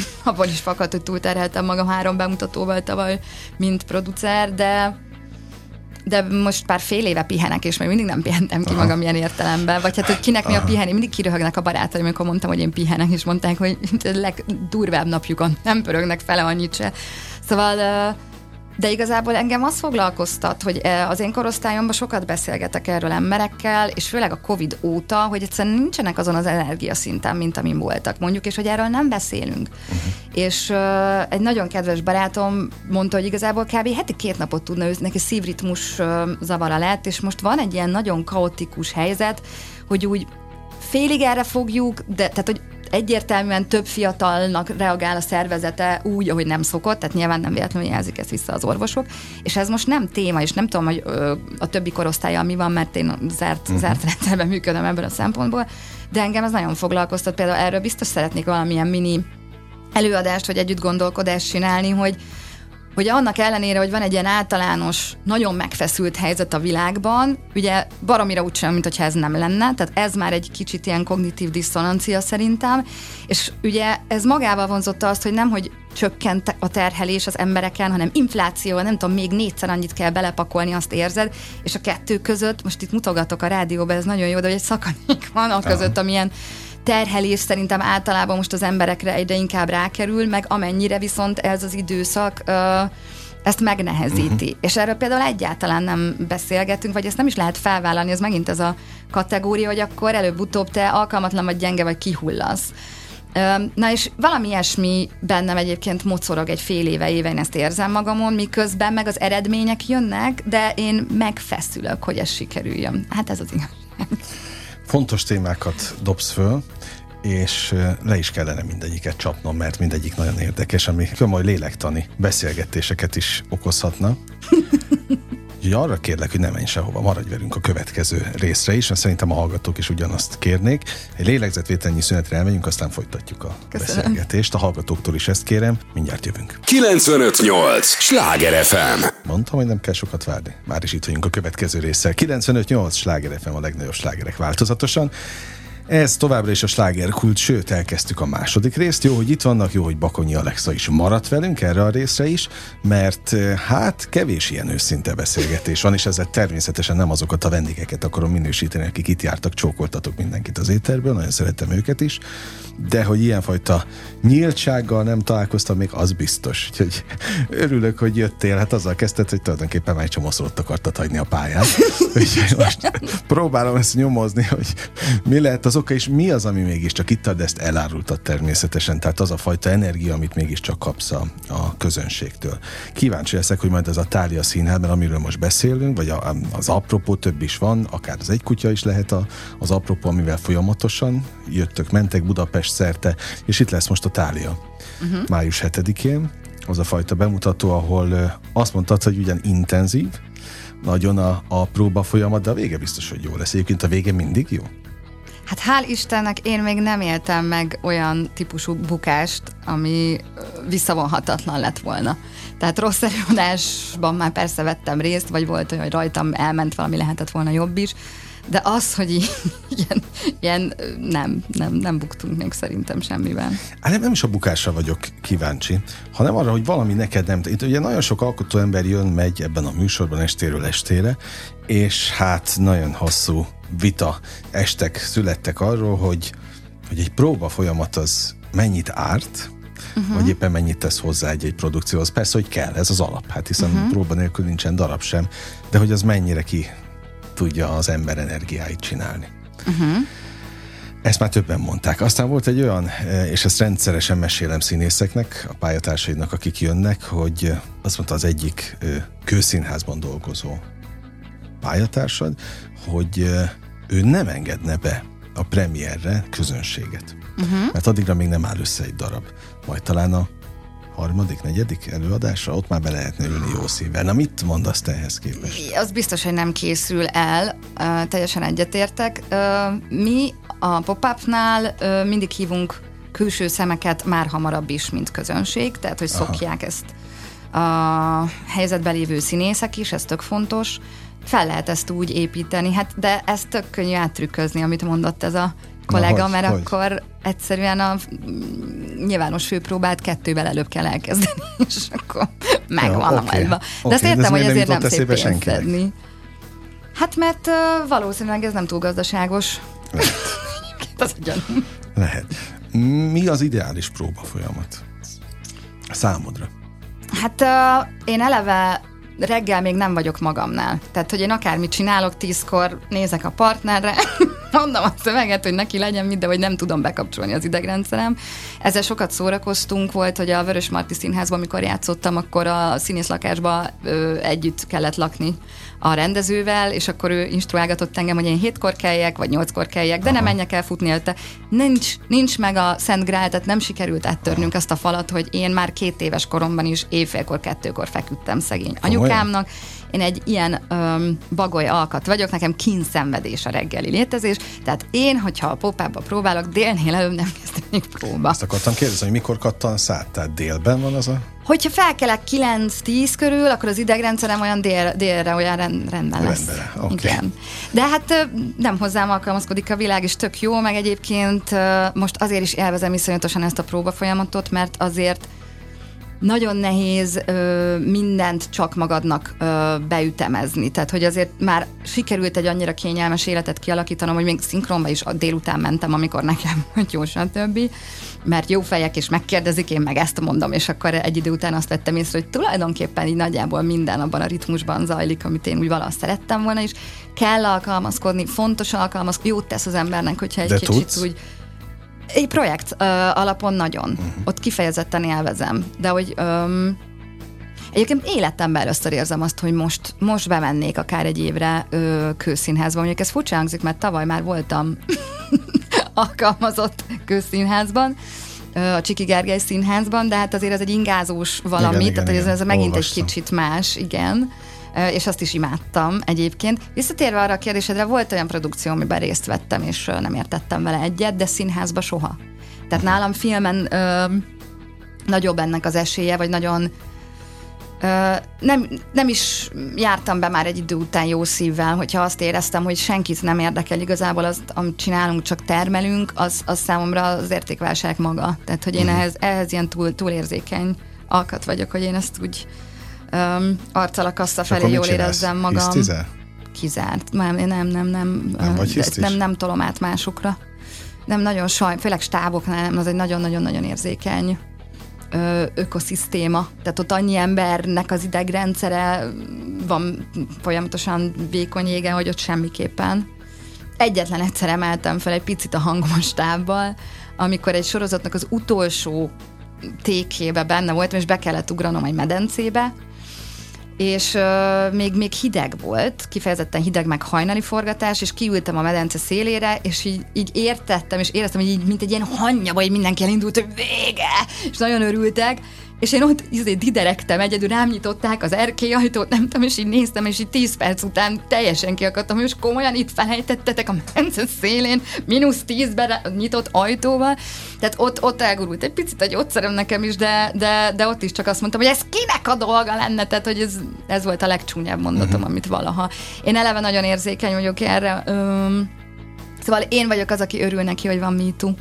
[laughs] abból is fakad, hogy túlterheltem magam három bemutatóval tavaly, mint producer, de de most pár fél éve pihenek, és még mindig nem pihentem ki Aha. magam ilyen értelemben. Vagy hát, hogy kinek mi a piheni, mindig kiröhögnek a barátaim, amikor mondtam, hogy én pihenek, és mondták, hogy [laughs] a legdurvább napjukon nem pörögnek fele annyit se. Szóval de igazából engem az foglalkoztat, hogy e, az én korosztályomban sokat beszélgetek erről emberekkel, és főleg a Covid óta, hogy egyszerűen nincsenek azon az energiaszinten, mint amin voltak, mondjuk, és hogy erről nem beszélünk. Uh-huh. És uh, egy nagyon kedves barátom mondta, hogy igazából kb. heti két napot tudna ő, neki szívritmus uh, zavara lett, és most van egy ilyen nagyon kaotikus helyzet, hogy úgy félig erre fogjuk, de tehát, hogy egyértelműen több fiatalnak reagál a szervezete úgy, ahogy nem szokott, tehát nyilván nem véletlenül jelzik ezt vissza az orvosok, és ez most nem téma, és nem tudom, hogy ö, a többi korosztálya mi van, mert én zárt, uh-huh. zárt rendszerben működöm ebből a szempontból, de engem ez nagyon foglalkoztat, például erről biztos szeretnék valamilyen mini előadást, vagy együtt gondolkodást csinálni, hogy hogy annak ellenére, hogy van egy ilyen általános, nagyon megfeszült helyzet a világban, ugye baromira úgy sem, mint ez nem lenne, tehát ez már egy kicsit ilyen kognitív diszonancia szerintem, és ugye ez magával vonzotta azt, hogy nem, hogy csökkent a terhelés az embereken, hanem infláció, nem tudom, még négyszer annyit kell belepakolni, azt érzed, és a kettő között, most itt mutogatok a rádióban, ez nagyon jó, de hogy egy szakadék van a között, amilyen terhelés szerintem általában most az emberekre egyre inkább rákerül, meg amennyire viszont ez az időszak ezt megnehezíti. Uh-huh. És erről például egyáltalán nem beszélgetünk, vagy ezt nem is lehet felvállalni, ez megint ez a kategória, hogy akkor előbb-utóbb te alkalmatlan vagy gyenge, vagy kihullasz. Na és valami ilyesmi bennem egyébként mocorog egy fél éve, éve, én ezt érzem magamon, miközben meg az eredmények jönnek, de én megfeszülök, hogy ez sikerüljön. Hát ez az igazság. Fontos témákat dobsz föl, és le is kellene mindegyiket csapnom, mert mindegyik nagyon érdekes, ami komoly lélektani beszélgetéseket is okozhatna. [laughs] Úgyhogy arra kérlek, hogy ne menj sehova, maradj velünk a következő részre is, mert szerintem a hallgatók is ugyanazt kérnék. Egy lélegzetvételnyi szünetre elmegyünk, aztán folytatjuk a Köszönöm. beszélgetést. A hallgatóktól is ezt kérem, mindjárt jövünk. 958! Sláger FM! Mondtam, hogy nem kell sokat várni. Már is itt vagyunk a következő résszel. 958! Sláger FM a legnagyobb slágerek változatosan. Ez továbbra is a slágerkult, sőt elkezdtük a második részt. Jó, hogy itt vannak, jó, hogy Bakonyi Alexa is maradt velünk erre a részre is, mert eh, hát kevés ilyen őszinte beszélgetés van, és ezzel természetesen nem azokat a vendégeket akarom minősíteni, akik itt jártak, csókoltatok mindenkit az éterből, nagyon szeretem őket is, de hogy ilyenfajta nyíltsággal nem találkoztam még, az biztos. Úgyhogy örülök, hogy jöttél. Hát azzal kezdted, hogy tulajdonképpen már egy csomószor akartad hagyni a pályát. [laughs] Úgyhogy most próbálom ezt nyomozni, hogy mi lehet az oka, és mi az, ami mégiscsak itt de ezt elárultad természetesen. Tehát az a fajta energia, amit mégiscsak kapsz a, a közönségtől. Kíváncsi leszek, hogy majd az a Tália színházban, amiről most beszélünk, vagy a, az apropó több is van, akár az egy kutya is lehet a, az apropó, amivel folyamatosan jöttök, mentek Budapest szerte, és itt lesz most a Tália. Uh-huh. Május 7-én, az a fajta bemutató, ahol azt mondtad, hogy ugyan intenzív, nagyon a, a próba folyamat, de a vége biztos, hogy jó lesz. Egyébként a vége mindig jó? Hát hál' Istennek én még nem éltem meg olyan típusú bukást, ami visszavonhatatlan lett volna. Tehát rossz előadásban már persze vettem részt, vagy volt olyan, hogy rajtam elment valami lehetett volna jobb is, de az, hogy [laughs] ilyen, ilyen nem, nem, nem buktunk még szerintem semmiben. Hát nem, nem is a bukásra vagyok kíváncsi, hanem arra, hogy valami neked nem... Itt ugye nagyon sok alkotó ember jön, megy ebben a műsorban estéről estére, és hát nagyon hosszú vita estek, születtek arról, hogy, hogy egy próba folyamat az mennyit árt, uh-huh. vagy éppen mennyit tesz hozzá egy, egy produkcióhoz. Persze, hogy kell, ez az alap, hát hiszen uh-huh. próba nélkül nincsen darab sem, de hogy az mennyire ki tudja az ember energiáit csinálni. Uh-huh. Ezt már többen mondták. Aztán volt egy olyan, eh, és ezt rendszeresen mesélem színészeknek, a pályatársaidnak, akik jönnek, hogy azt mondta az egyik eh, kőszínházban dolgozó pályatársad, hogy eh, ő nem engedne be a premierre közönséget. Uh-huh. Mert addigra még nem áll össze egy darab. Majd talán a harmadik, negyedik előadásra, ott már be lehetne ülni jó szívvel. Na mit mondasz te ehhez képest? Az biztos, hogy nem készül el, uh, teljesen egyetértek. Uh, mi a pop-upnál uh, mindig hívunk külső szemeket már hamarabb is, mint közönség, tehát hogy szokják Aha. ezt a helyzetben lévő színészek is, ez tök fontos. Fel lehet ezt úgy építeni, hát de ez tök könnyű áttrükközni, amit mondott ez a kollega, hogy, mert hogy? akkor egyszerűen a nyilvános főpróbát kettővel előbb kell elkezdeni, [laughs] és akkor megvan ja, okay. De okay. azt értem, hogy ezért nem szép pénzt szedni. Hát mert uh, valószínűleg ez nem túl gazdaságos. Lehet. [laughs] az Lehet. Mi az ideális próba folyamat? Számodra? Hát uh, én eleve reggel még nem vagyok magamnál. Tehát, hogy én akármit csinálok, tízkor nézek a partnerre, [laughs] mondom a szöveget, hogy neki legyen mit, de hogy nem tudom bekapcsolni az idegrendszerem. Ezzel sokat szórakoztunk, volt, hogy a Vörös Marti Színházban, amikor játszottam, akkor a színészlakásba ö, együtt kellett lakni a rendezővel, és akkor ő instruálgatott engem, hogy én hétkor kelljek, vagy nyolckor kelljek, de Aha. nem menjek el futni előtte. Nincs, nincs meg a Szent Grál, tehát nem sikerült áttörnünk azt a falat, hogy én már két éves koromban is éjfélkor, kettőkor feküdtem szegény anyukámnak, én egy ilyen öm, bagoly alkat vagyok, nekem kínszenvedés a reggeli létezés, tehát én, hogyha a popába próbálok, délnél előbb nem kezdenék próba. Azt akartam kérdezni, hogy mikor kattan szállt, tehát délben van az a... Hogyha felkelek 9-10 körül, akkor az idegrendszerem olyan dél, délre olyan rend, rendben lesz. Rendben, okay. Igen. De hát nem hozzám alkalmazkodik a világ, és tök jó, meg egyébként most azért is élvezem iszonyatosan ezt a próba folyamatot, mert azért nagyon nehéz ö, mindent csak magadnak ö, beütemezni. Tehát, hogy azért már sikerült egy annyira kényelmes életet kialakítanom, hogy még szinkronba is a délután mentem, amikor nekem [laughs] jó, stb. Mert jó fejek, és megkérdezik, én meg ezt mondom, és akkor egy idő után azt vettem észre, hogy tulajdonképpen így nagyjából minden abban a ritmusban zajlik, amit én úgy valahogy szerettem volna, és kell alkalmazkodni, fontos alkalmazkodni, jót tesz az embernek, hogyha egy De kicsit tudsz? úgy egy projekt ö, alapon nagyon. Uh-huh. Ott kifejezetten élvezem. De hogy öm, egyébként életemben először érzem azt, hogy most, most bemennék akár egy évre ö, kőszínházba. Mondjuk ez furcsa hangzik, mert tavaly már voltam [laughs] alkalmazott kőszínházban, ö, a Csiki Gergely színházban, de hát azért ez egy ingázós valami, Igen, igen, tehát ez, igen. ez megint Olvastam. egy kicsit más, igen. És azt is imádtam egyébként. Visszatérve arra a kérdésedre, volt olyan produkció, amiben részt vettem, és nem értettem vele egyet, de színházba soha. Tehát nálam filmen ö, nagyobb ennek az esélye, vagy nagyon Ö, nem, nem is jártam be már egy idő után jó szívvel, hogyha azt éreztem, hogy senkit nem érdekel igazából azt, amit csinálunk, csak termelünk, az, az számomra az értékválság maga. Tehát, hogy én ehhez, ehhez ilyen túl, túlérzékeny alkat vagyok, hogy én ezt úgy um, arccal a kassa És felé jól csinálsz? érezzem magam. Hisztizel? Kizárt. Nem, nem, nem, nem. Nem vagy hisztis? nem, nem tolom át másokra. Nem nagyon saj, főleg stáboknál, nem, az egy nagyon-nagyon-nagyon érzékeny ö, ökoszisztéma. Tehát ott annyi embernek az idegrendszere van folyamatosan vékony égen, hogy ott semmiképpen. Egyetlen egyszer emeltem fel egy picit a hangom a stábbal, amikor egy sorozatnak az utolsó tékébe benne voltam, és be kellett ugranom egy medencébe, és uh, még, még hideg volt, kifejezetten hideg, meg hajnali forgatás, és kiültem a medence szélére, és így, így értettem, és éreztem, hogy így, mint egy ilyen hangyaba, hogy mindenki elindult, hogy vége, és nagyon örültek, és én ott izé, diderektem, egyedül rám nyitották az erkélyajtót, nem tudom, és így néztem, és így 10 perc után teljesen kiakadtam, és komolyan itt felejtettetek a medence szélén, mínusz 10-ben nyitott ajtóval, tehát ott, ott elgurult egy picit a gyógyszerem nekem is, de, de, de ott is csak azt mondtam, hogy ez kinek a dolga lenne, tehát hogy ez, ez volt a legcsúnyább mondatom, uh-huh. amit valaha. Én eleve nagyon érzékeny vagyok erre, Öm, Szóval én vagyok az, aki örül neki, hogy van MeToo.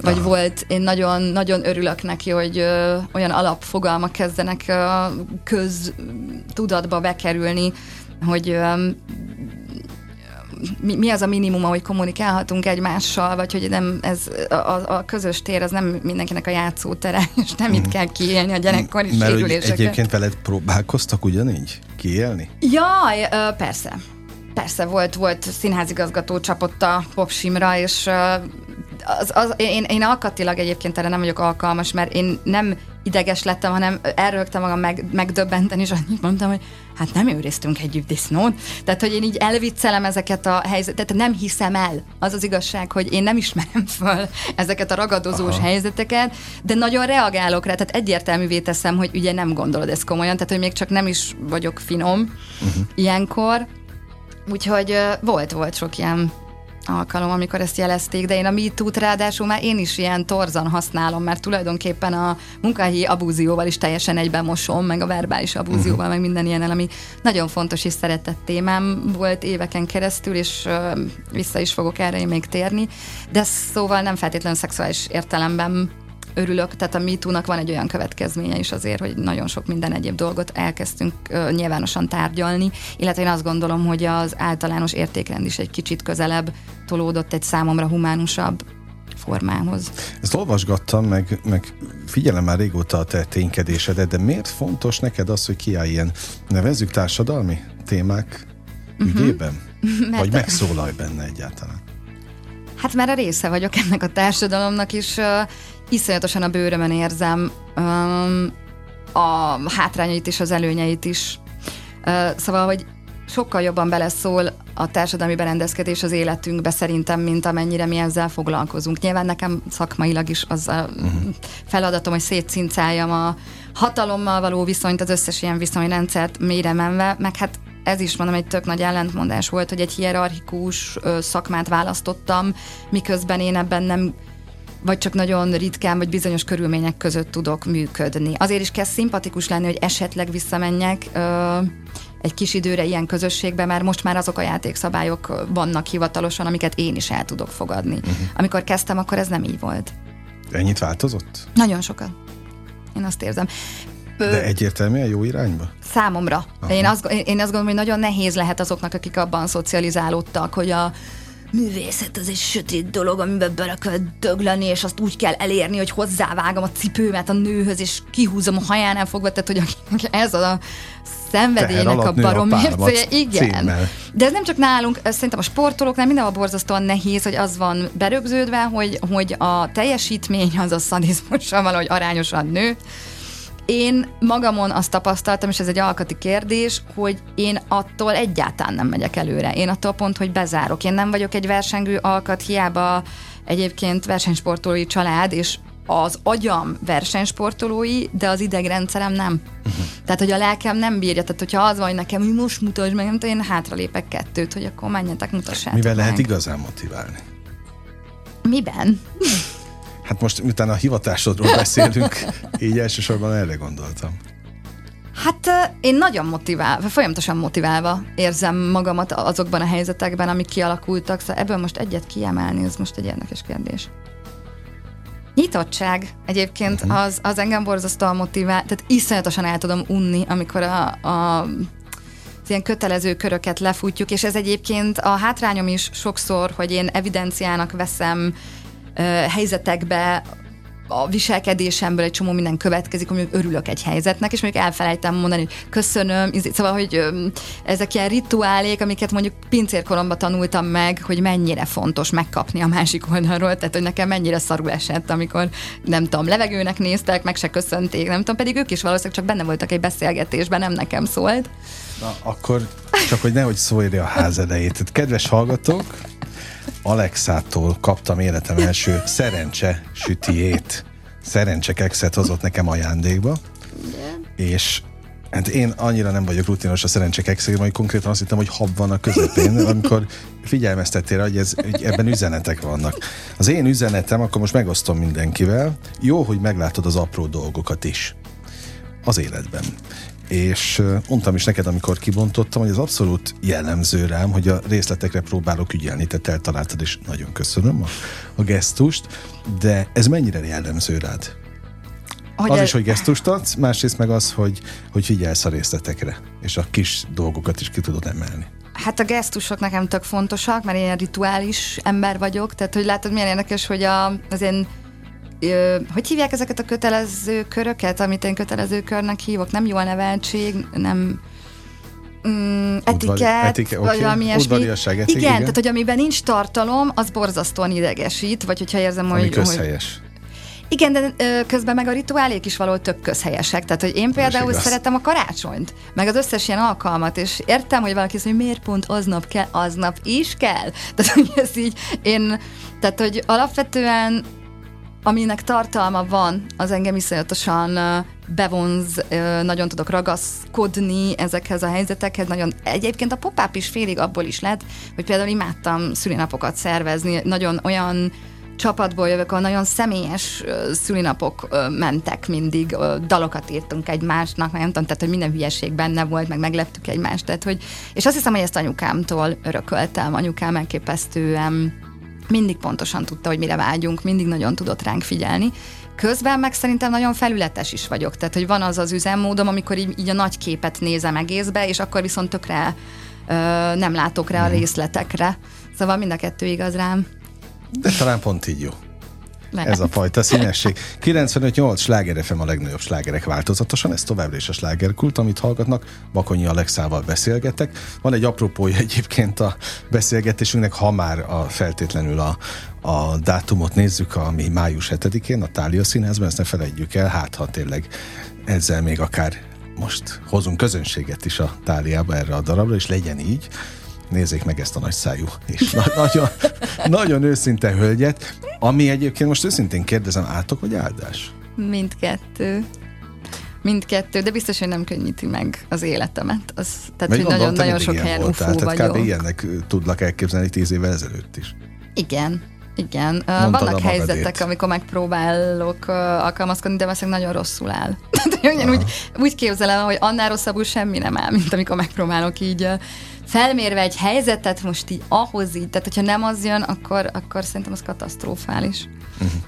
Vagy Aha. volt, én nagyon, nagyon örülök neki, hogy ö, olyan alapfogalmak kezdenek ö, köztudatba bekerülni, hogy ö, mi, mi az a minimum, hogy kommunikálhatunk egymással, vagy hogy nem ez a, a, közös tér, az nem mindenkinek a játszótere, [laughs] és nem itt kell kiélni a gyerekkori Mert sérüléseket. egyébként veled próbálkoztak ugyanígy kiélni? Jaj, persze. Persze, volt, volt színházigazgató csapott a popsimra, és az, az, én, én alkatilag egyébként erre nem vagyok alkalmas, mert én nem ideges lettem, hanem elrögtem magam meg, megdöbbenten, és annyit mondtam, hogy hát nem őriztünk együtt disznót. Tehát, hogy én így elviccelem ezeket a helyzeteket, nem hiszem el. Az az igazság, hogy én nem ismerem föl ezeket a ragadozós Aha. helyzeteket, de nagyon reagálok rá, tehát egyértelművé teszem, hogy ugye nem gondolod ezt komolyan, tehát, hogy még csak nem is vagyok finom uh-huh. ilyenkor. Úgyhogy ö, volt, volt sok ilyen alkalom, amikor ezt jelezték, de én a MeToo-t ráadásul már én is ilyen torzan használom, mert tulajdonképpen a munkahelyi abúzióval is teljesen egyben mosom, meg a verbális abúzióval, uh-huh. meg minden ilyen, ami nagyon fontos és szeretett témám volt éveken keresztül, és ö, vissza is fogok erre még térni, de szóval nem feltétlenül szexuális értelemben örülök, tehát a MeToo-nak van egy olyan következménye is azért, hogy nagyon sok minden egyéb dolgot elkezdtünk ö, nyilvánosan tárgyalni, illetve én azt gondolom, hogy az általános értékrend is egy kicsit közelebb tolódott egy számomra humánusabb formához. Ezt olvasgattam, meg, meg figyelem már régóta a te ténykedésedet, de miért fontos neked az, hogy kiállj ilyen, nevezzük társadalmi témák uh-huh. ügyében? [laughs] Vagy megszólalj benne egyáltalán? Hát már a része vagyok ennek a társadalomnak is, iszonyatosan a bőrömen érzem um, a hátrányait és az előnyeit is. Uh, szóval, hogy sokkal jobban beleszól a társadalmi berendezkedés az életünkbe szerintem, mint amennyire mi ezzel foglalkozunk. Nyilván nekem szakmailag is az a uh-huh. feladatom, hogy szétszincáljam a hatalommal való viszonyt, az összes ilyen viszonyrendszert mélyre menve, meg hát ez is mondom, egy tök nagy ellentmondás volt, hogy egy hierarchikus szakmát választottam, miközben én ebben nem vagy csak nagyon ritkán, vagy bizonyos körülmények között tudok működni. Azért is kell szimpatikus lenni, hogy esetleg visszamenjek ö, egy kis időre ilyen közösségbe, mert most már azok a játékszabályok vannak hivatalosan, amiket én is el tudok fogadni. Uh-huh. Amikor kezdtem, akkor ez nem így volt. Ennyit változott? Nagyon sokat. Én azt érzem. De egyértelműen jó irányba? Számomra. Én azt, én azt gondolom, hogy nagyon nehéz lehet azoknak, akik abban szocializálódtak, hogy a művészet az egy sötét dolog, amiben bele kell dögleni, és azt úgy kell elérni, hogy hozzávágom a cipőmet a nőhöz, és kihúzom a hajánál fogva, tehát hogy ez a szenvedélynek a baromércéje. Igen. Címmel. De ez nem csak nálunk, szerintem a sportolóknál mindenhol borzasztóan nehéz, hogy az van berögződve, hogy, hogy a teljesítmény az a szadizmussal valahogy arányosan nő, én magamon azt tapasztaltam, és ez egy alkati kérdés, hogy én attól egyáltalán nem megyek előre. Én attól pont, hogy bezárok. Én nem vagyok egy versengő alkat, hiába egyébként versenysportolói család, és az agyam versenysportolói, de az idegrendszerem nem. Uh-huh. Tehát, hogy a lelkem nem bírja. Tehát, hogyha az van, hogy nekem, hogy most mutasd meg, nem tudom, én hátralépek kettőt, hogy akkor menjetek, mutassátok Mivel meg. lehet igazán motiválni? Miben? Hát most, utána a hivatásodról beszélünk, így elsősorban erre gondoltam. Hát én nagyon motiválva, folyamatosan motiválva érzem magamat azokban a helyzetekben, amik kialakultak, szóval ebből most egyet kiemelni, ez most egy érdekes kérdés. Nyitottság egyébként uh-huh. az, az engem borzasztóan motivál, tehát iszonyatosan el tudom unni, amikor a, a ilyen kötelező köröket lefutjuk, és ez egyébként a hátrányom is sokszor, hogy én evidenciának veszem helyzetekbe a viselkedésemből egy csomó minden következik, hogy örülök egy helyzetnek, és mondjuk elfelejtem mondani, hogy köszönöm, szóval, hogy ezek ilyen rituálék, amiket mondjuk pincérkoromban tanultam meg, hogy mennyire fontos megkapni a másik oldalról, tehát hogy nekem mennyire szarul esett, amikor nem tudom, levegőnek néztek, meg se köszönték, nem tudom, pedig ők is valószínűleg csak benne voltak egy beszélgetésben, nem nekem szólt. Na, akkor csak, hogy nehogy szólj a ház elejét. Kedves hallgatók, Alexától kaptam életem első szerencse sütiét. Szerencse kekszet hozott nekem ajándékba. Igen. És Hát én annyira nem vagyok rutinos a szerencse kekszekben, hogy konkrétan azt hittem, hogy hab van a közepén, amikor figyelmeztettél, hogy, ez, hogy ebben üzenetek vannak. Az én üzenetem, akkor most megosztom mindenkivel, jó, hogy meglátod az apró dolgokat is az életben és mondtam is neked, amikor kibontottam, hogy az abszolút jellemző rám, hogy a részletekre próbálok ügyelni, te eltaláltad, és nagyon köszönöm a, a gesztust, de ez mennyire jellemző rád? Hogy az el... is, hogy gesztust adsz, másrészt meg az, hogy, hogy figyelsz a részletekre, és a kis dolgokat is ki tudod emelni. Hát a gesztusok nekem tök fontosak, mert én rituális ember vagyok, tehát hogy látod, milyen érdekes, hogy a, az én hogy hívják ezeket a kötelező köröket, amit én kötelező körnek hívok? Nem jól neveltség, nem mm, etikett, etike, vagy okay. valami ilyesmi. Etik, igen, igen, tehát hogy amiben nincs tartalom, az borzasztóan idegesít, vagy hogyha érzem, Ami hogy... közhelyes. Hogy, igen, de ö, közben meg a rituálék is való tök közhelyesek. Tehát, hogy én például szeretem a karácsonyt, meg az összes ilyen alkalmat, és értem, hogy valaki mondja, hogy miért pont aznap kell, aznap is kell. Tehát, hogy ez így, én, tehát, hogy alapvetően aminek tartalma van, az engem iszonyatosan bevonz, nagyon tudok ragaszkodni ezekhez a helyzetekhez. Nagyon, egyébként a popáp is félig abból is lett, hogy például imádtam szülinapokat szervezni, nagyon olyan csapatból jövök, ahol nagyon személyes szülinapok mentek mindig, dalokat írtunk egymásnak, nem tudom, tehát, hogy minden hülyeség benne volt, meg megleptük egymást, tehát, hogy, és azt hiszem, hogy ezt anyukámtól örököltem, anyukám elképesztően mindig pontosan tudta, hogy mire vágyunk, mindig nagyon tudott ránk figyelni. Közben meg szerintem nagyon felületes is vagyok, tehát hogy van az az üzemmódom, amikor így, így a nagy képet nézem egészbe, és akkor viszont tökre ö, nem látok rá a mhm. részletekre. Szóval mind a kettő igaz rám. De talán pont így jó. Lehet. Ez a fajta színesség. 95-8 sláger a legnagyobb slágerek változatosan, ez továbbra is a slágerkult, amit hallgatnak. Bakonyi Alexával beszélgetek. Van egy apropója egyébként a beszélgetésünknek, ha már a, feltétlenül a, a dátumot nézzük, ami május 7-én a Tália Színházban, ezt ne felejtjük el, hát ha tényleg ezzel még akár most hozunk közönséget is a Táliába erre a darabra, és legyen így, nézzék meg ezt a nagy szájú és na- nagyon, nagyon őszinte hölgyet, ami egyébként most őszintén kérdezem, átok vagy áldás? Mindkettő. Mindkettő, de biztos, hogy nem könnyíti meg az életemet. Az, tehát, hogy nagyon-nagyon sok helyen ufó vagyok. Tehát kb. ilyennek tudlak elképzelni tíz évvel ezelőtt is. Igen, igen. Mondtad Vannak helyzetek, amikor megpróbálok alkalmazkodni, de valószínűleg nagyon rosszul áll. [laughs] Tehát úgy, úgy képzelem, hogy annál rosszabbul semmi nem áll, mint amikor megpróbálok így felmérve egy helyzetet most így ahhoz így, tehát hogyha nem az jön, akkor, akkor szerintem az katasztrofális. Uh-huh.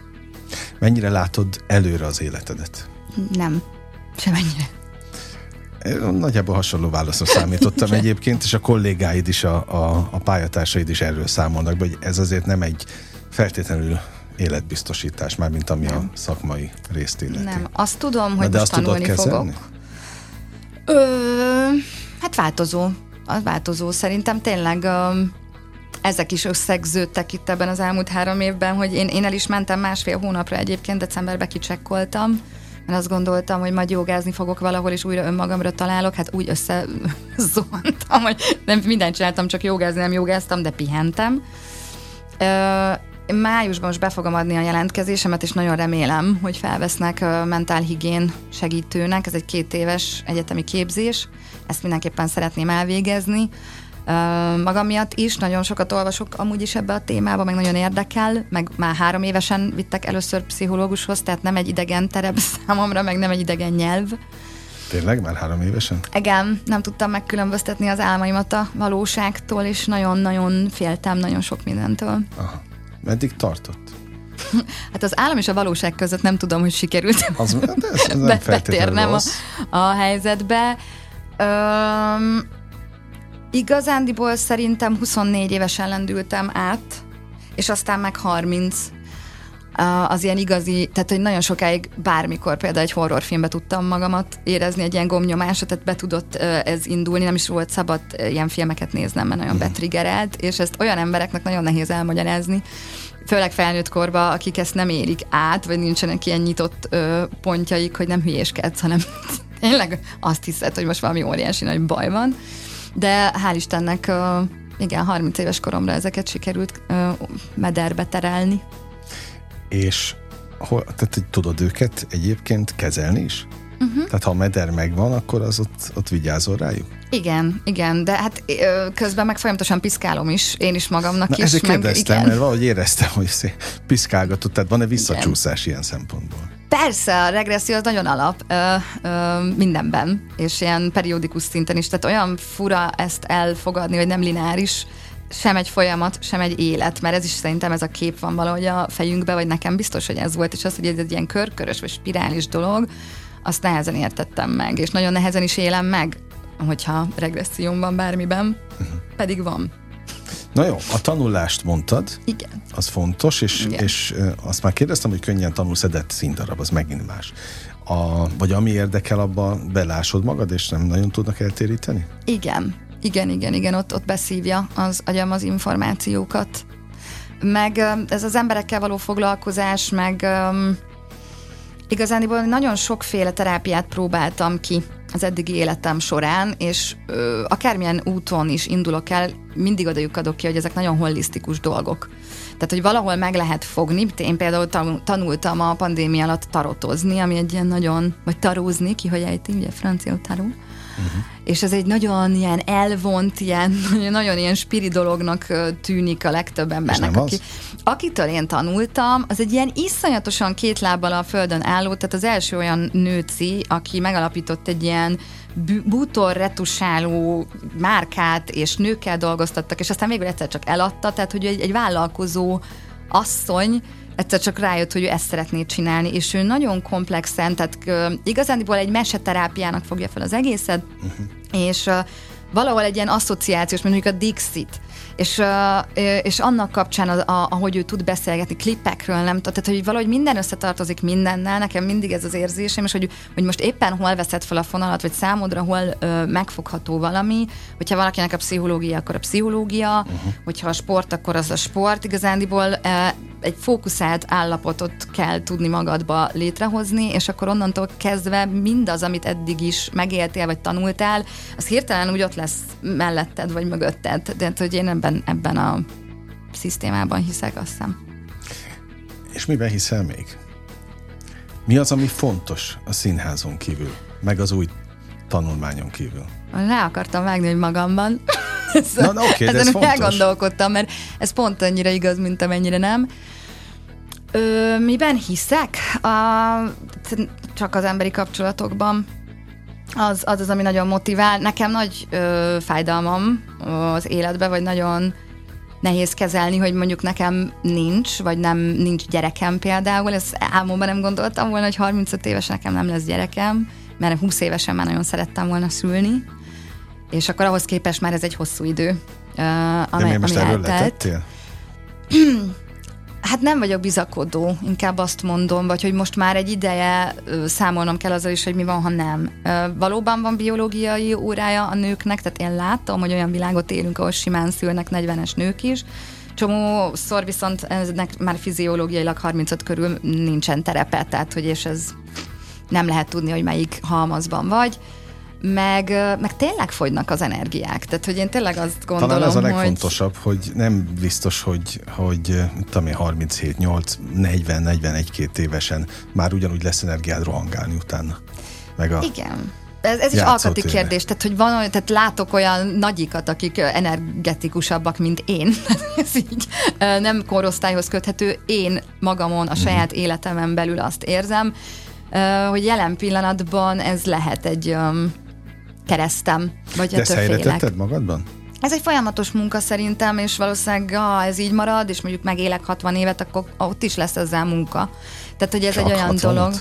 Mennyire látod előre az életedet? Nem. Semennyire. Nagyjából hasonló válaszra számítottam [laughs] egyébként, és a kollégáid is, a, a, a pályatársaid is erről számolnak hogy ez azért nem egy feltétlenül életbiztosítás, már mint ami nem. a szakmai részt illeti. Nem, azt tudom, hogy Na, de most azt tanulni fogok. Ö, hát változó. Az változó. Szerintem tényleg ezek is összegződtek itt ebben az elmúlt három évben, hogy én, én el is mentem másfél hónapra egyébként, decemberben kicsekkoltam, mert azt gondoltam, hogy majd jogázni fogok valahol, és újra önmagamra találok, hát úgy összezontam, hogy nem mindent csináltam, csak jogázni nem jogáztam, de pihentem. Májusban most be fogom adni a jelentkezésemet, és nagyon remélem, hogy felvesznek mentálhigién segítőnek. Ez egy két éves egyetemi képzés. Ezt mindenképpen szeretném elvégezni. Magam miatt is, nagyon sokat olvasok amúgy is ebbe a témába, meg nagyon érdekel, meg már három évesen vittek először pszichológushoz, tehát nem egy idegen terep [laughs] számomra, meg nem egy idegen nyelv. Tényleg? Már három évesen? Igen, nem tudtam megkülönböztetni az álmaimat a valóságtól, és nagyon-nagyon féltem nagyon sok mindentől. Aha. Meddig tartott? [laughs] Hát az állam és a valóság között nem tudom, hogy sikerült az, ez, ez nem [laughs] betérnem a, a helyzetbe. Öm, igazándiból szerintem 24 évesen lendültem át, és aztán meg 30 az ilyen igazi, tehát hogy nagyon sokáig bármikor például egy horrorfilmbe tudtam magamat érezni, egy ilyen gomnyomásra, tehát be tudott ez indulni, nem is volt szabad ilyen filmeket néznem, mert nagyon mhm. betrigerelt, és ezt olyan embereknek nagyon nehéz elmagyarázni, főleg felnőtt korba, akik ezt nem érik át, vagy nincsenek ilyen nyitott pontjaik, hogy nem hülyéskedsz, hanem tényleg azt hiszed, hogy most valami óriási nagy baj van. De hál' Istennek, igen, 30 éves koromra ezeket sikerült mederbe terelni. És hol, tehát hogy tudod őket egyébként kezelni is? Uh-huh. Tehát ha a meder megvan, akkor az ott, ott vigyázol rájuk? Igen, igen, de hát közben meg folyamatosan piszkálom is, én is magamnak Na, is. Ezért meg, kérdeztem, igen. mert valahogy éreztem, hogy piszkálgatott, tehát van-e visszacsúszás igen. ilyen szempontból? Persze, a regresszió az nagyon alap ö, ö, mindenben, és ilyen periódikus szinten is, tehát olyan fura ezt elfogadni, hogy nem lineáris, sem egy folyamat, sem egy élet, mert ez is szerintem ez a kép van valahogy a fejünkbe, vagy nekem biztos, hogy ez volt, és az, hogy ez egy ilyen körkörös vagy spirális dolog, azt nehezen értettem meg, és nagyon nehezen is élem meg, hogyha regresszióm van bármiben, uh-huh. pedig van. Na jó, a tanulást mondtad. Igen. Az fontos, és, Igen. és azt már kérdeztem, hogy könnyen tanulsz, de színdarab, az megint más. A, vagy ami érdekel, abba belásod magad, és nem nagyon tudnak eltéríteni? Igen, igen, igen, igen, ott, ott beszívja az agyam az információkat. Meg ez az emberekkel való foglalkozás, meg igazániból nagyon sokféle terápiát próbáltam ki az eddigi életem során, és ö, akármilyen úton is indulok el, mindig odajuk adok ki, hogy ezek nagyon holisztikus dolgok. Tehát, hogy valahol meg lehet fogni. Én például tanultam a pandémia alatt tarotozni, ami egy ilyen nagyon, vagy tarózni, ki hogy ejti, ugye francia taró. Uh-huh. És ez egy nagyon ilyen elvont, ilyen, [laughs] nagyon ilyen spiri dolognak tűnik a legtöbb embernek. Aki, akitől én tanultam, az egy ilyen iszonyatosan két lábbal a földön álló, tehát az első olyan nőci, aki megalapított egy ilyen bútor retusáló márkát, és nőkkel dolgoztattak, és aztán végül egyszer csak eladta, tehát hogy egy, egy vállalkozó asszony, egyszer csak rájött, hogy ő ezt szeretné csinálni, és ő nagyon komplexen, tehát uh, igazándiból egy meseterápiának fogja fel az egészet, uh-huh. és uh, valahol egy ilyen asszociációs, mondjuk a Dixit, és, és annak kapcsán, az, a, ahogy ő tud beszélgetni klippekről, nem tehát hogy valahogy minden összetartozik mindennel, nekem mindig ez az érzésem, és hogy, hogy most éppen hol veszed fel a fonalat, vagy számodra hol ö, megfogható valami, hogyha valakinek a pszichológia, akkor a pszichológia, uh-huh. hogyha a sport, akkor az a sport, igazándiból ö, egy fókuszált állapotot kell tudni magadba létrehozni, és akkor onnantól kezdve mindaz, amit eddig is megéltél, vagy tanultál, az hirtelen úgy ott lesz melletted, vagy mögötted. De hogy én ebben, ebben a szisztémában hiszek, azt hiszem. És miben hiszel még? Mi az, ami fontos a színházon kívül, meg az új tanulmányon kívül? Le akartam vágni, hogy magamban. [laughs] Na, na oké, de ez fontos. elgondolkodtam, mert ez pont annyira igaz, mint amennyire nem. Ö, miben hiszek? A, csak az emberi kapcsolatokban. Az, az az, ami nagyon motivál. Nekem nagy ö, fájdalmam az életbe, vagy nagyon nehéz kezelni, hogy mondjuk nekem nincs, vagy nem nincs gyerekem például. Ez álmomban nem gondoltam volna, hogy 35 éves nekem nem lesz gyerekem. mert 20 évesen már nagyon szerettem volna szülni, és akkor ahhoz képest már ez egy hosszú idő, uh, amely, De most ami erről eltelt. letettél? [clears throat] [clears throat] Hát nem vagyok bizakodó, inkább azt mondom, vagy hogy most már egy ideje számolnom kell azzal is, hogy mi van, ha nem. Valóban van biológiai órája a nőknek, tehát én látom, hogy olyan világot élünk, ahol simán szülnek 40-es nők is, Csomószor viszont ennek már fiziológiailag 35 körül nincsen terepe, tehát hogy és ez nem lehet tudni, hogy melyik halmazban vagy meg, meg tényleg fogynak az energiák. Tehát, hogy én tényleg azt gondolom, Talán ez a legfontosabb, hogy, hogy nem biztos, hogy, hogy tudom én, 37, 8, 40, 41, 2 évesen már ugyanúgy lesz energiád rohangálni utána. Meg a... Igen. Ez, ez is alkati kérdés, tehát hogy van, tehát látok olyan nagyikat, akik energetikusabbak, mint én. [laughs] ez így nem korosztályhoz köthető. Én magamon, a saját mm. életemen belül azt érzem, hogy jelen pillanatban ez lehet egy keresztem. Vagy De ezt helyre tetted magadban? Ez egy folyamatos munka szerintem, és valószínűleg ha ez így marad, és mondjuk megélek 60 évet, akkor ott is lesz ezzel munka. Tehát, hogy ez Csak egy olyan 60 dolog.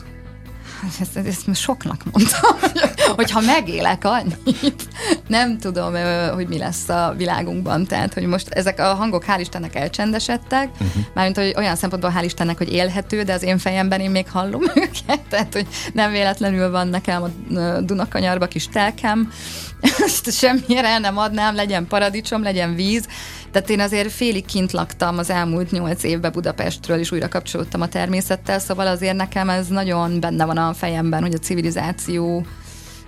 Ezt, ezt, ezt soknak mondtam, [laughs] hogy ha megélek annyit, nem tudom, hogy mi lesz a világunkban. Tehát, hogy most ezek a hangok hál' Istennek elcsendesedtek, uh-huh. mármint, hogy olyan szempontból hál' Istennek, hogy élhető, de az én fejemben én még hallom [laughs] őket, tehát, hogy nem véletlenül van nekem a Dunakanyarba kis telkem, [laughs] ezt semmire el nem adnám, legyen paradicsom, legyen víz. Tehát én azért félig kint laktam az elmúlt nyolc évben Budapestről, és újra kapcsolódtam a természettel, szóval azért nekem ez nagyon benne van a fejemben, hogy a civilizáció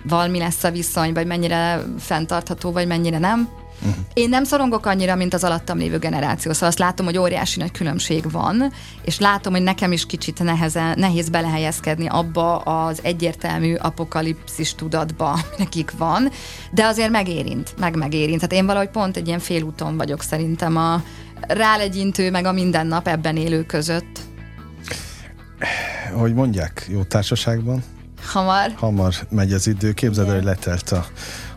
val mi lesz a viszony, vagy mennyire fenntartható, vagy mennyire nem. Uh-huh. Én nem szorongok annyira, mint az alattam lévő generáció, szóval azt látom, hogy óriási nagy különbség van, és látom, hogy nekem is kicsit neheze, nehéz belehelyezkedni abba az egyértelmű apokalipszis tudatba, [laughs] nekik van, de azért megérint, meg megérint. Tehát én valahogy pont egy ilyen félúton vagyok szerintem a rálegyintő, meg a mindennap ebben élő között. Hogy mondják, jó társaságban? Hamar. Hamar megy az idő. Képzeld el, hogy letelt a,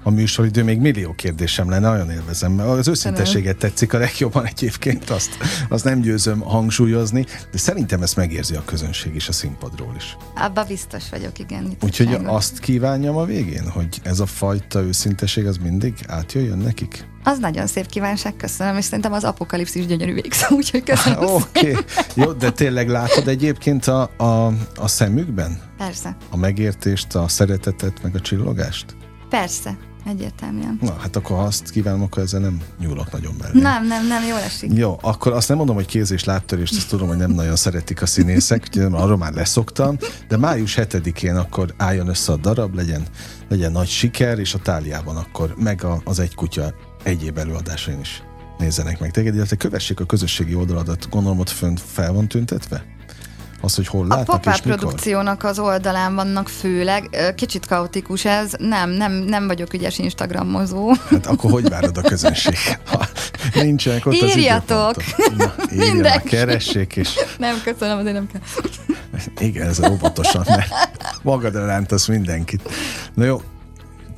a műsoridő. Még millió kérdésem lenne, nagyon élvezem. Az őszinteséget tetszik a legjobban egyébként, azt, azt nem győzöm hangsúlyozni, de szerintem ezt megérzi a közönség is a színpadról is. Abba biztos vagyok, igen. Úgyhogy azt kívánjam a végén, hogy ez a fajta őszinteség az mindig átjöjjön nekik? Az nagyon szép kívánság, köszönöm, és szerintem az apokalipszis gyönyörű végszó, [laughs] úgyhogy köszönöm Oké, okay. jó, de tényleg látod egyébként a, a, a szemükben? Persze. A megértést, a szeretetet, meg a csillogást? Persze. Egyértelműen. Na, hát akkor ha azt kívánom, akkor ezzel nem nyúlok nagyon belé. Nem, nem, nem, jól esik. Jó, akkor azt nem mondom, hogy kéz és láttörést, azt tudom, hogy nem nagyon szeretik a színészek, úgyhogy arról már leszoktam, de május 7-én akkor álljon össze a darab, legyen, legyen nagy siker, és a táliában akkor meg a, az egy kutya egyéb előadásain is nézzenek meg téged, illetve kövessék a közösségi oldaladat, gondolom ott fönt fel van tüntetve? Az, hogy hol látnak A és produkciónak az oldalán vannak főleg. Kicsit kaotikus ez. Nem, nem, nem vagyok ügyes Instagramozó. Hát akkor hogy várod a közönség? Ha nincsenek ott Írjatok! az Na, Mindenki. keressék és... Nem, köszönöm, azért nem kell. Igen, ez óvatosan, mert magadra rántasz mindenkit. Na jó,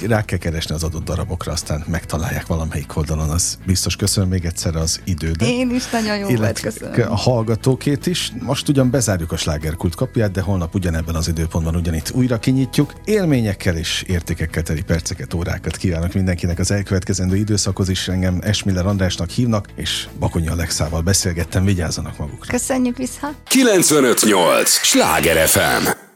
rá kell keresni az adott darabokra, aztán megtalálják valamelyik oldalon, az biztos köszönöm még egyszer az idődet. Én is nagyon jó volt, köszönöm. A hallgatókét is. Most ugyan bezárjuk a slágerkult kapját, de holnap ugyanebben az időpontban ugyanitt újra kinyitjuk. Élményekkel és értékekkel teli perceket, órákat kívánok mindenkinek az elkövetkezendő időszakhoz is. Engem Esmiller Andrásnak hívnak, és Bakonyi Alexával beszélgettem, vigyázzanak magukra. Köszönjük vissza! 958! Sláger FM!